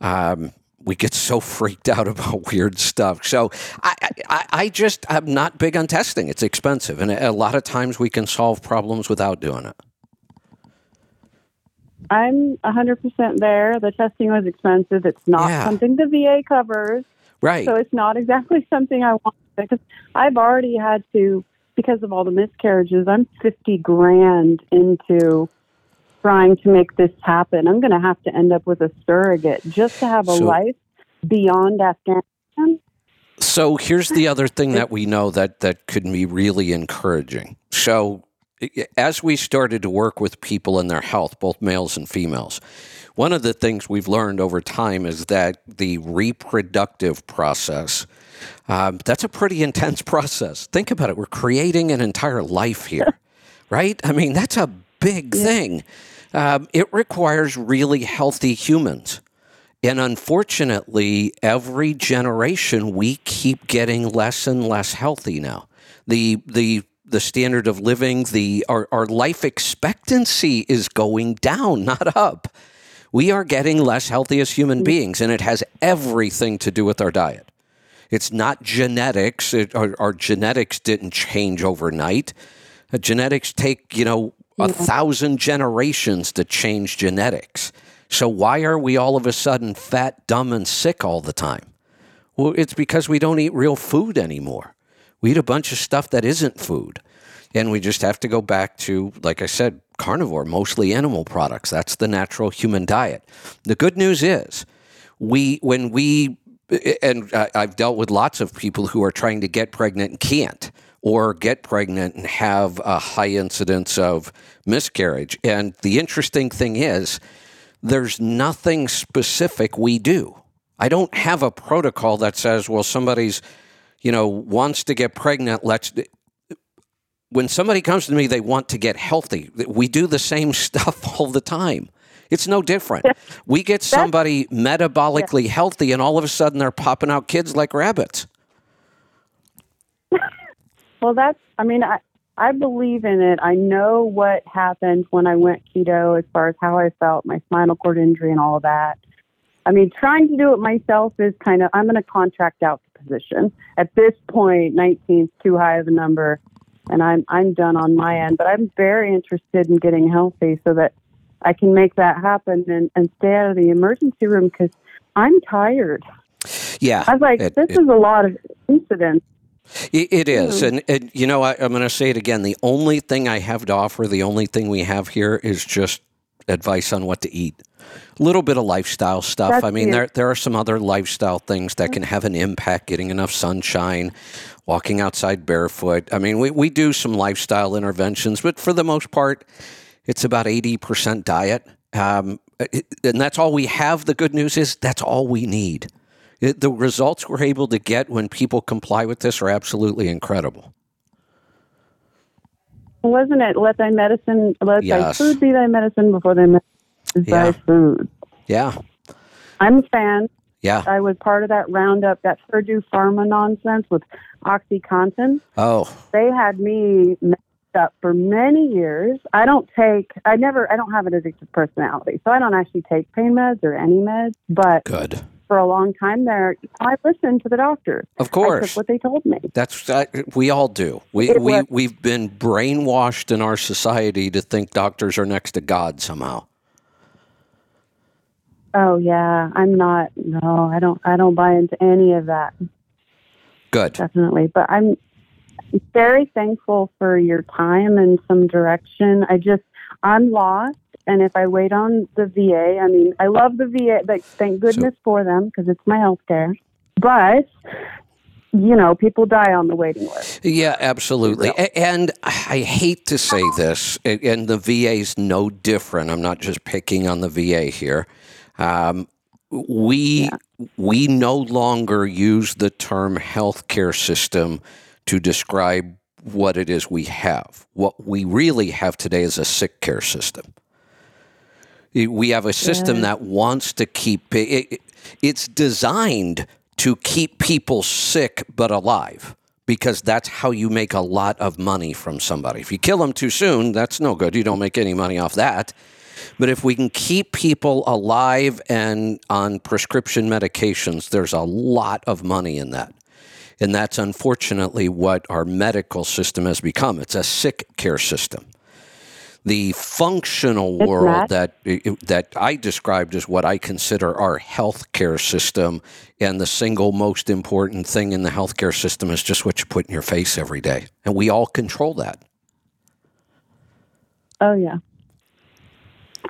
Um, we get so freaked out about weird stuff. So I, I, I just I'm not big on testing. It's expensive, and a lot of times we can solve problems without doing it. I'm 100% there. The testing was expensive. It's not yeah. something the VA covers. Right. So it's not exactly something I want because I've already had to, because of all the miscarriages, I'm 50 grand into trying to make this happen. I'm going to have to end up with a surrogate just to have a so, life beyond Afghanistan. So here's the other thing that we know that that could be really encouraging. So as we started to work with people in their health, both males and females, one of the things we've learned over time is that the reproductive process um, that's a pretty intense process. Think about it. We're creating an entire life here, right? I mean, that's a big yeah. thing. Um, it requires really healthy humans. And unfortunately, every generation we keep getting less and less healthy now. The the the standard of living, the our, our life expectancy is going down, not up. We are getting less healthy as human beings, and it has everything to do with our diet. It's not genetics. It, our, our genetics didn't change overnight. Uh, genetics take, you know, a thousand generations to change genetics. So why are we all of a sudden fat, dumb, and sick all the time? Well, it's because we don't eat real food anymore. We eat a bunch of stuff that isn't food. And we just have to go back to, like I said, carnivore, mostly animal products. That's the natural human diet. The good news is, we when we and I've dealt with lots of people who are trying to get pregnant and can't, or get pregnant and have a high incidence of miscarriage. And the interesting thing is, there's nothing specific we do. I don't have a protocol that says, well, somebody's, you know, wants to get pregnant. Let's. When somebody comes to me, they want to get healthy. We do the same stuff all the time. It's no different. We get somebody metabolically healthy, and all of a sudden they're popping out kids like rabbits. Well, that's, I mean, I, I believe in it. I know what happened when I went keto as far as how I felt, my spinal cord injury, and all of that. I mean, trying to do it myself is kind of, I'm going to contract out position. At this point, 19 is too high of a number, and I'm, I'm done on my end. But I'm very interested in getting healthy so that I can make that happen and, and stay out of the emergency room because I'm tired. Yeah. I was like, it- this it- is a lot of incidents. It, it is, hmm. and, and you know, I, I'm going to say it again. The only thing I have to offer, the only thing we have here, is just advice on what to eat. A little bit of lifestyle stuff. That's I mean, it. there there are some other lifestyle things that can have an impact. Getting enough sunshine, walking outside barefoot. I mean, we we do some lifestyle interventions, but for the most part, it's about eighty percent diet. Um, and that's all we have. The good news is that's all we need. It, the results we're able to get when people comply with this are absolutely incredible. Wasn't it let thy medicine, let Yes. thy food be thy medicine before thy medicine is Yeah. thy food? Yeah, I'm a fan. yeah. I was part of that roundup, that Purdue Pharma nonsense with OxyContin. Oh, They had me messed up for many years. I don't take, I never, I don't have an addictive personality, so I don't actually take pain meds or any meds. But good. For a long time there, I listened to the doctors. Of I course. took what they told me. That's we all do. We It we was- we've been brainwashed in our society to think doctors are next to God somehow. Oh yeah, I'm not. No, I don't. I don't buy into any of that. Good. definitely. But I'm very thankful for your time and some direction. I just, I'm lost. And if I wait on the VA, I mean, I love the VA, but thank goodness for them because it's my health care. But, you know, people die on the waiting list. Yeah, absolutely. A- And I hate to say this, and the VA is no different. I'm not just picking on the VA here. Um, we we no longer use the term healthcare system to describe what it is we have. What we really have today is a sick care system. We have a system that wants to keep it, it, it's designed to keep people sick but alive because that's how you make a lot of money from somebody. If you kill them too soon, that's no good. You don't make any money off that. But if we can keep people alive and on prescription medications, there's a lot of money in that. And that's unfortunately what our medical system has become. It's a sick care system. The functional It's world not. that that I described as what I consider our healthcare system, and the single most important thing in the healthcare system is just what you put in your face every day, and we all control that. Oh, yeah.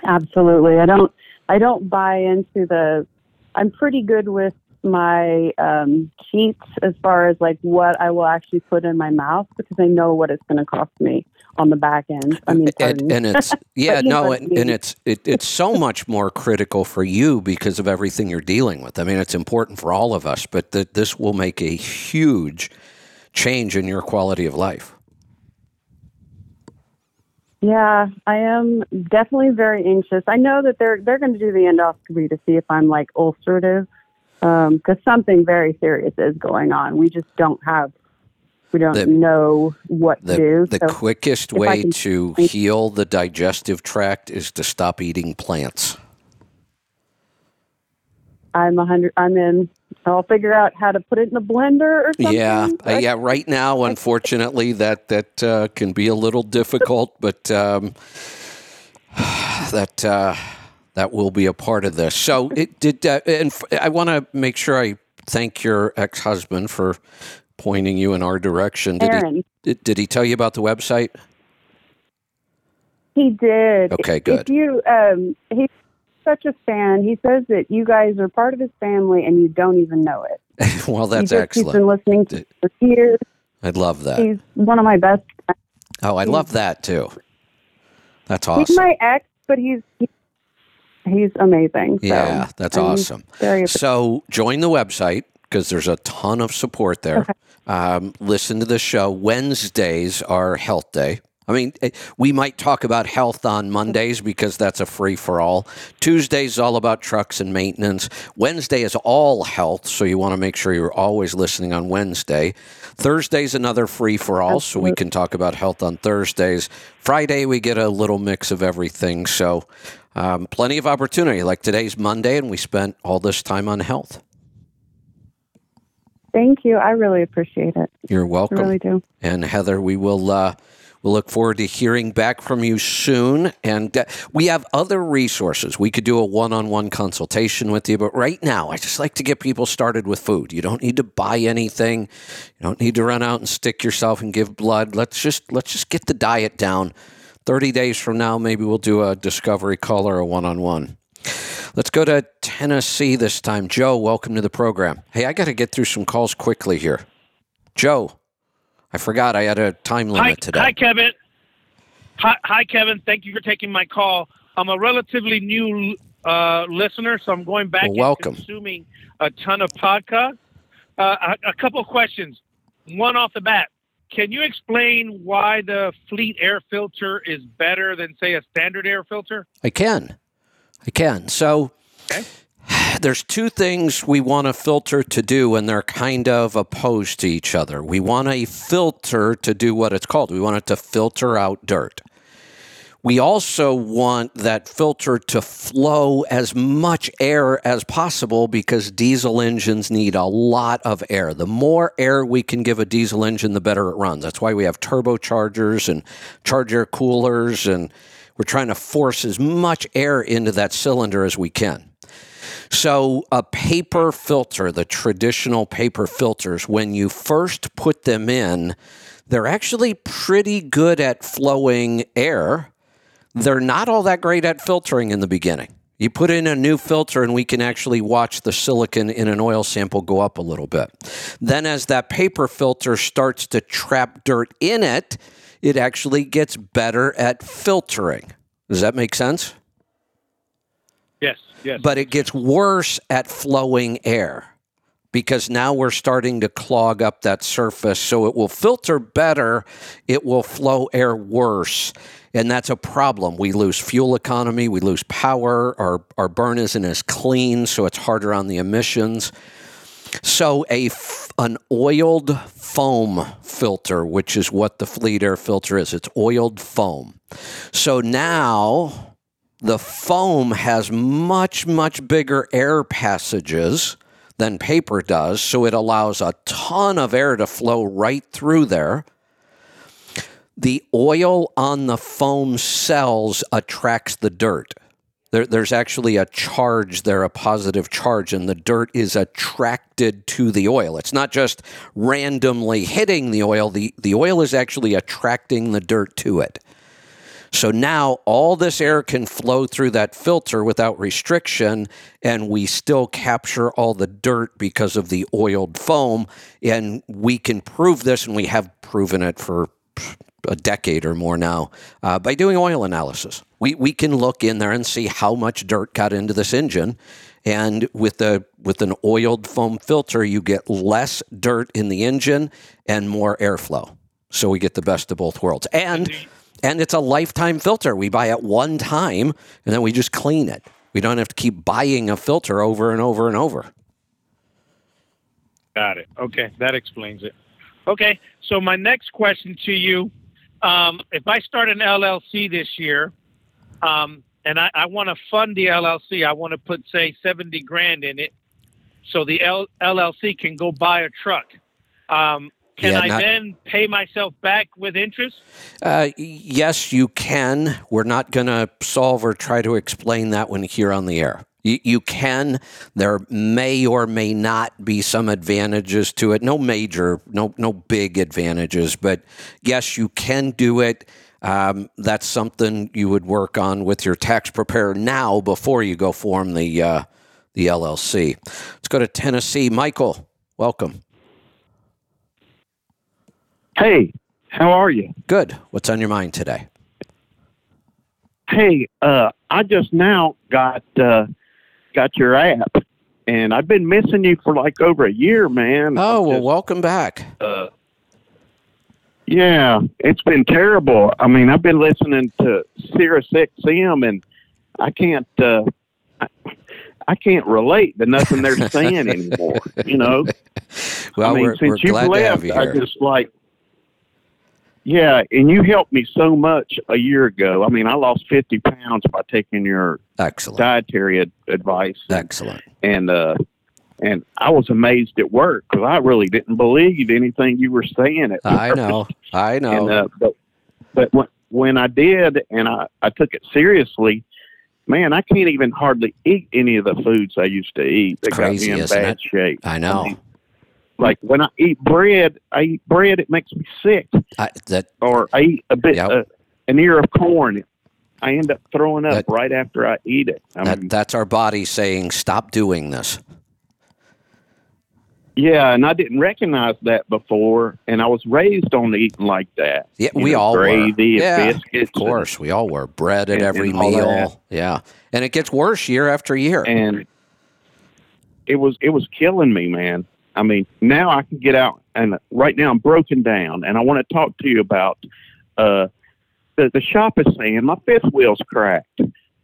Absolutely. I don't, I don't buy into the, I'm pretty good with my um, cheats as far as like what I will actually put in my mouth because I know what it's going to cost me on the back end. I mean, and, and it's yeah But you know no and, and it's it, it's so much more critical for you because of everything you're dealing with i mean it's important for all of us but that this will make a huge change in your quality of life Yeah, I am definitely very anxious. I know that they're they're going to do the endoscopy to see if I'm like ulcerative, um, because something very serious is going on. We just don't have we don't The- know what The, to do. the so quickest way can- to heal the digestive tract is to stop eating plants. I'm a hundred. I'm in. I'll figure out how to put it in a blender or something. Yeah, uh, yeah. Right now, unfortunately, that that uh, can be a little difficult, but um, that uh, that will be a part of this. So, it did. Uh, and f- I want to make sure I thank your ex-husband for pointing you in our direction. Did Aaron. he did, he tell you about the website? He did. Okay, If good. you, um, he's such a fan. He says that you guys are part of his family and you don't even know it. well, that's He just- He's been listening to for years. I'd love that. He's one of my best. friends. Oh, I love that too. That's awesome. He's my ex, but he's he- he's amazing. So Yeah, that's I'm awesome. Very So join the website because there's a ton of support there. Um, listen to the show. Wednesdays are health day. I mean, eh, we might talk about health on Mondays because that's a free for all. Tuesdays is all about trucks and maintenance. Wednesday is all health, so you want to make sure you're always listening on Wednesday. Thursday's another free for all, so we can talk about health on Thursdays. Friday, we get a little mix of everything, so um, plenty of opportunity. Like today's Monday, and we spent all this time on health. Thank you. I really appreciate it. You're welcome. I really do. And Heather, we will uh, we'll look forward to hearing back from you soon. And uh, we have other resources. We could do a one-on-one consultation with you, but right now, I just like to get people started with food. You don't need to buy anything. You don't need to run out and stick yourself and give blood. Let's just let's just get the diet down. Thirty days from now, maybe we'll do a discovery call or a one-on-one. Let's go to Tennessee this time. Joe, welcome to the program. Hey, I got to get through some calls quickly here. Joe, I forgot I had a time limit Hi, today. hi, Kevin. Hi, hi, Kevin. Thank you for taking my call. I'm a relatively new uh, listener, so I'm going back Well, and welcome. consuming a ton of podcasts. Uh, a, a couple of questions. One off the bat. Can you explain why the Fleet air filter is better than, say, a standard air filter? I can. I can. So Okay. there's two things we want a filter to do, and they're kind of opposed to each other. We want a filter to do what it's called. We want it to filter out dirt. We also want that filter to flow as much air as possible because diesel engines need a lot of air. The more air we can give a diesel engine, the better it runs. That's why we have turbochargers and charge air coolers, and we're trying to force as much air into that cylinder as we can. So, a paper filter, the traditional paper filters, when you first put them in, they're actually pretty good at flowing air. They're not all that great at filtering in the beginning. You put in a new filter, and we can actually watch the silicon in an oil sample go up a little bit. Then, as that paper filter starts to trap dirt in it, it actually gets better at filtering. Does that make sense? Yes, yes. but it gets worse at flowing air because now we're starting to clog up that surface. So it will filter better, it will flow air worse. And that's a problem. We lose fuel economy, we lose power, our, our burn isn't as clean, so it's harder on the emissions. So a f- an oiled foam filter, which is what the Fleet Air filter is, it's oiled foam. So now the foam has much much bigger air passages than paper does, so it allows a ton of air to flow right through there. The oil on the foam cells attracts the dirt. There, there's actually a charge there, a positive charge, and the dirt is attracted to the oil. It's not just randomly hitting the oil, the, the oil is actually attracting the dirt to it. So now all this air can flow through that filter without restriction, and we still capture all the dirt because of the oiled foam. And we can prove this, and we have proven it for a decade or more now uh, by doing oil analysis. We, we can look in there and see how much dirt got into this engine. And with the with an oiled foam filter, you get less dirt in the engine and more airflow. So we get the best of both worlds. And and it's a lifetime filter. We buy it one time and then we just clean it. We don't have to keep buying a filter over and over and over. Got it. Okay, that explains it. Okay. So my next question to you, um, if I start an LLC this year, um, and I, I want to fund the LLC, I want to put say seventy grand in it, so the L- LLC can go buy a truck. Um, can Yeah, I not- then pay myself back with interest? Uh, yes, you can. We're not going to solve or try to explain that one here on the air. You, you can. There may or may not be some advantages to it. No major, no no big advantages, but yes, you can do it. Um, that's something you would work on with your tax preparer now before you go form the uh, the LLC. Let's go to Tennessee. Michael, welcome. Hey, how are you? Good. What's on your mind today? Hey, uh, I just now got uh, got your app, and I've been missing you for like over a year, man. Oh, I'm well, welcome back. uh, yeah, it's been terrible. I mean, I've been listening to Sirius XM, and I can't. Uh, I, I can't relate to nothing they're saying anymore. You know, Well, I mean, we're, since we're you've glad left, you I just like, yeah, and you helped me so much a year ago. I mean, I lost fifty pounds by taking your Excellent. dietary ad- advice, Excellent. and uh, and I was amazed it worked because I really didn't believe anything you were saying. At I first. know. I know. And uh, but but when when I did, and I I took it seriously. Man, I can't even hardly eat any of the foods I used to eat. It's crazy, got me in isn't bad it? shape. I know. mean, like when I eat bread, I eat bread. It makes me sick. I, that Or I eat a bit Yep. uh, an ear of corn. I end up throwing up That- right after I eat it. I that mean, that's our body saying stop doing this. Yeah, and I didn't recognize that before, and I was raised on eating like that. Yeah, You we know, all gravy were. and Yeah, biscuits. of course, we all were. Bread at and- every and meal. Yeah, and it gets worse year after year. and, and it was it was killing me, man. I mean, now I can get out, and right now I'm broken down, and I want to talk to you about uh, the the shop is saying my fifth wheel's cracked,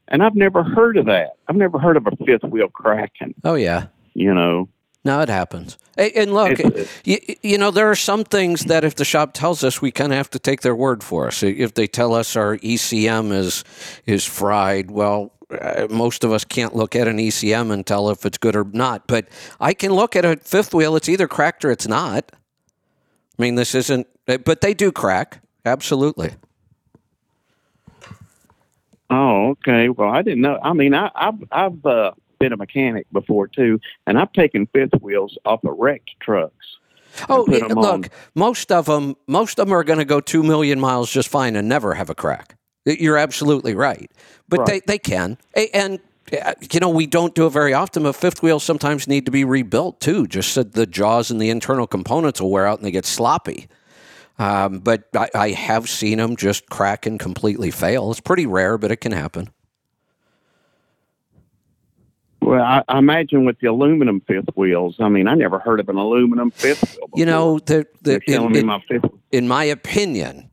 and I've never heard of that. I've never heard of a fifth wheel cracking. oh yeah. You know, No, it happens. And look, you, you know, there are some things that if the shop tells us, we kind of have to take their word for us. If they tell us our ECM is is fried, well, uh, most of us can't look at an ECM and tell if it's good or not. But I can look at a fifth wheel; it's either cracked or it's not. I mean, this isn't, uh, but they do crack. Absolutely. Oh, okay. Well, I didn't know. I mean, I, I've I've uh, been a mechanic before too, and I've taken fifth wheels off of wrecked trucks. Oh, yeah, look, on. most of them, most of them are going to go two million miles just fine and never have a crack. You're absolutely right, but Right. they they can, and uh, you know we don't do it very often. But fifth wheels sometimes need to be rebuilt too, just so the jaws and the internal components will wear out and they get sloppy. Um, but I, I have seen them just crack and completely fail. It's pretty rare, but it can happen. Well, I, I imagine with the aluminum fifth wheels. I mean, I never heard of an aluminum fifth wheel. Before. You know, the, the, in- in- my fifth. in my opinion,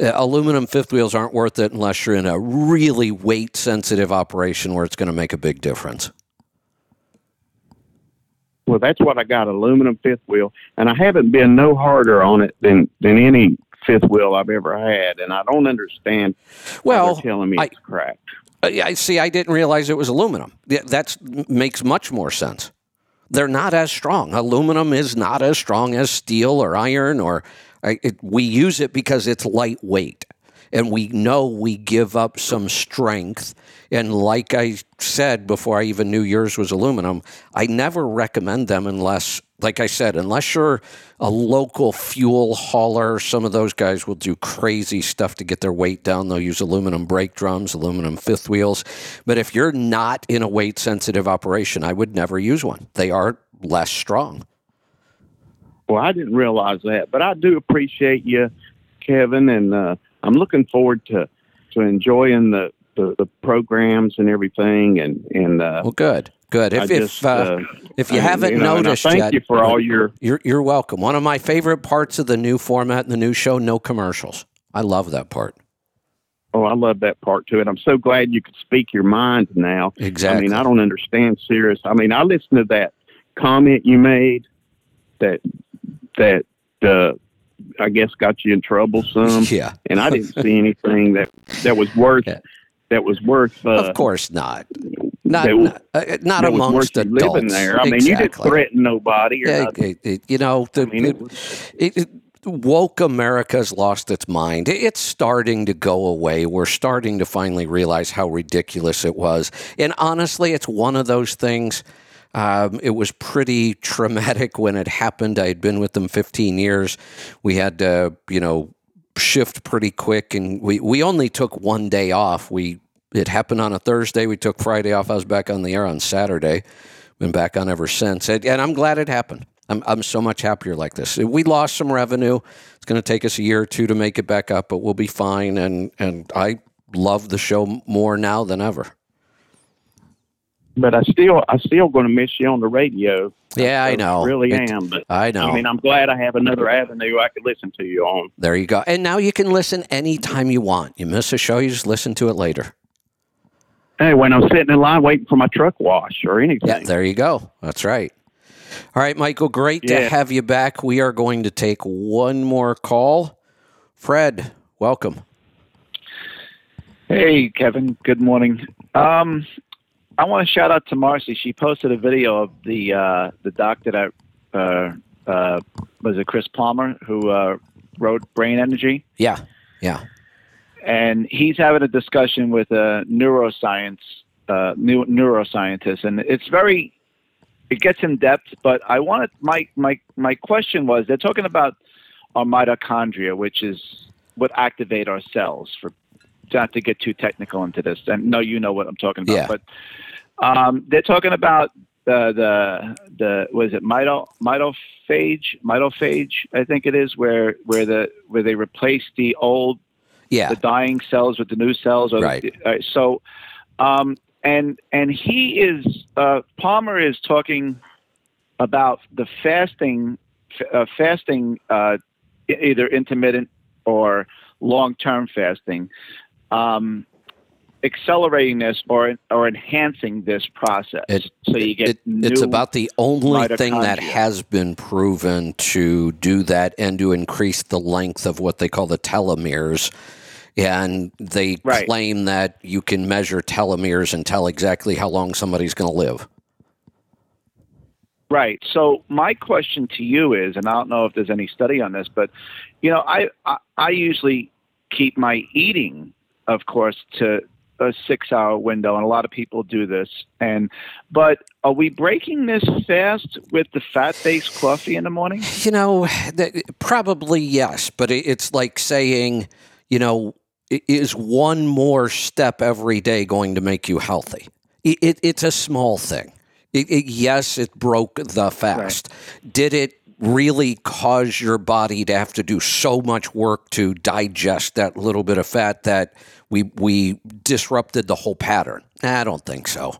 uh, aluminum fifth wheels aren't worth it unless you're in a really weight sensitive operation where it's going to make a big difference. Well, that's what I got, aluminum fifth wheel, and I haven't been no harder on it than than any fifth wheel I've ever had, and I don't understand. Well, telling me I- it's cracked. Uh, yeah, I see. I didn't realize it was aluminum. That makes much more sense. They're not as strong. Aluminum is not as strong as steel or iron, or it, we use it because it's lightweight, and we know we give up some strength. And like I said before, I even knew yours was aluminum. I never recommend them unless, like I said, unless you're a local fuel hauler. Some of those guys will do crazy stuff to get their weight down. They'll use aluminum brake drums, aluminum fifth wheels. But if you're not in a weight sensitive operation, I would never use one. They are less strong. Well, I didn't realize that, but I do appreciate you, Kevin, and uh, I'm looking forward to to enjoying the, the, the programs and everything. And and uh, Well, good, good. If if just, uh, uh, if you I- haven't you know, noticed thank yet, you for all your You're you're welcome. One of my favorite parts of the new format and the new show, no commercials. I love that part. Oh, I love that part too, and I'm so glad you could speak your mind now. Exactly. I mean, I don't understand Sirius. I mean, I listened to that comment you made that that uh, I guess got you in trouble some. Yeah. And I didn't see anything that that was worth Yeah. That was worth. Uh, of course not. Not that- not, uh, not that was amongst you adults. living there. I mean, you didn't threaten nobody or Yeah, it- it- you know, the, I mean, it, it was, it, it- woke America's lost its mind. It's starting to go away. We're starting to finally realize how ridiculous it was. And honestly, it's one of those things. Um, it was pretty traumatic when it happened. I had been with them 15 years. We had to, you know, shift pretty quick, and we, we only took one day off. We it happened on a Thursday. We took Friday off. I was back on the air on Saturday. Been back on ever since, and, and I'm glad it happened. I'm I'm so much happier like this. We lost some revenue. It's going to take us a year or two to make it back up, but we'll be fine. And and I love the show more now than ever. But I still I still going to miss you on the radio. Yeah, I know. really It- am. But I know. I mean, I'm glad I have another avenue I could listen to you on. there you go. And now you can listen anytime you want. You miss a show, you just listen to it later. Hey, when I'm sitting in line waiting for my truck wash or anything. Yeah, there you go. That's right. All right, Michael, great to have you back. We are going to take one more call. Fred, welcome. Hey, Kevin. Good morning. Um, I want to shout out to Marcy. She posted a video of the uh, the doctor that uh, uh, was it Chris Palmer who uh, wrote Brain Energy, Yeah, yeah, and he's having a discussion with a neuroscience uh, new neuroscientist, and it's very it gets in depth. But I wanted my my my question was they're talking about our mitochondria, which is what activate our cells for not to get too technical into this, and no, you know what I'm talking about. Yeah. But um, they're talking about the the the was it mito mitophage mitophage I think it is where where the where they replace the old yeah. the dying cells with the new cells. Right. The, uh, so, um, and and he is uh, Palmer is talking about the fasting, uh, fasting, uh, either intermittent or long term fasting, um, accelerating this or or enhancing this process. It- so you get It- it's about the only thing that has been proven to do that and to increase the length of what they call the telomeres. And they Right. claim that you can measure telomeres and tell exactly how long somebody's going to live. Right. So my question to you is, and I don't know if there's any study on this, but you know, I I, I usually keep my eating, of course, to a six-hour window, and a lot of people do this. And but are we breaking this fast with the fat-based coffee in the morning? You know, that, probably yes, but it, it's like saying, you know, is one more step every day going to make you healthy? It, it, it's a small thing. It, yes, it broke the fast. Did it really cause your body to have to do so much work to digest that little bit of fat that we we disrupted the whole pattern? I don't think so.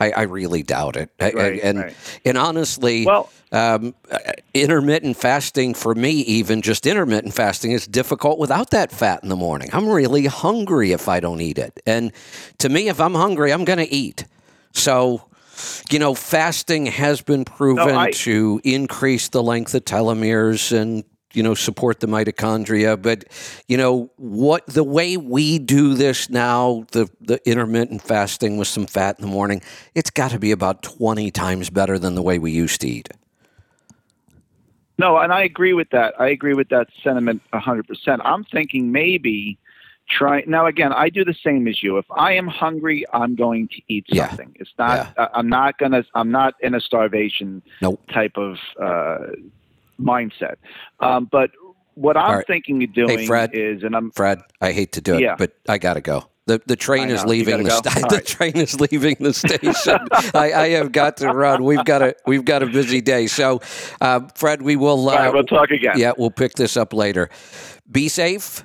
I, I really doubt it. I- I- Right, and right. and honestly, Well- um, intermittent fasting for me, even just intermittent fasting, is difficult without that fat in the morning. I'm really hungry if I don't eat it, and to me, if I'm hungry, I'm going to eat. So, you know, fasting has been proven I- to increase the length of telomeres and you know support the mitochondria but you know what the way we do this now the the intermittent fasting with some fat in the morning it's got to be about 20 times better than the way we used to eat No, and I agree with that. I agree with that sentiment 100%. I'm thinking maybe try now again, I do the same as you. If I am hungry, I'm going to eat Yeah. something. It's not I- I'm not to I'm not in a starvation Nope. type of uh, mindset. Um, but what I'm right. thinking of doing Fred. is and I'm Fred, I hate to do it, Yeah. but I got to go. The, the train is leaving the gotta sta- the right. train is leaving the station. I, I have got to run. We've got a we've got a busy day. So, uh, Fred, we will. Uh, right, we'll talk again. Yeah, we'll pick this up later. Be safe,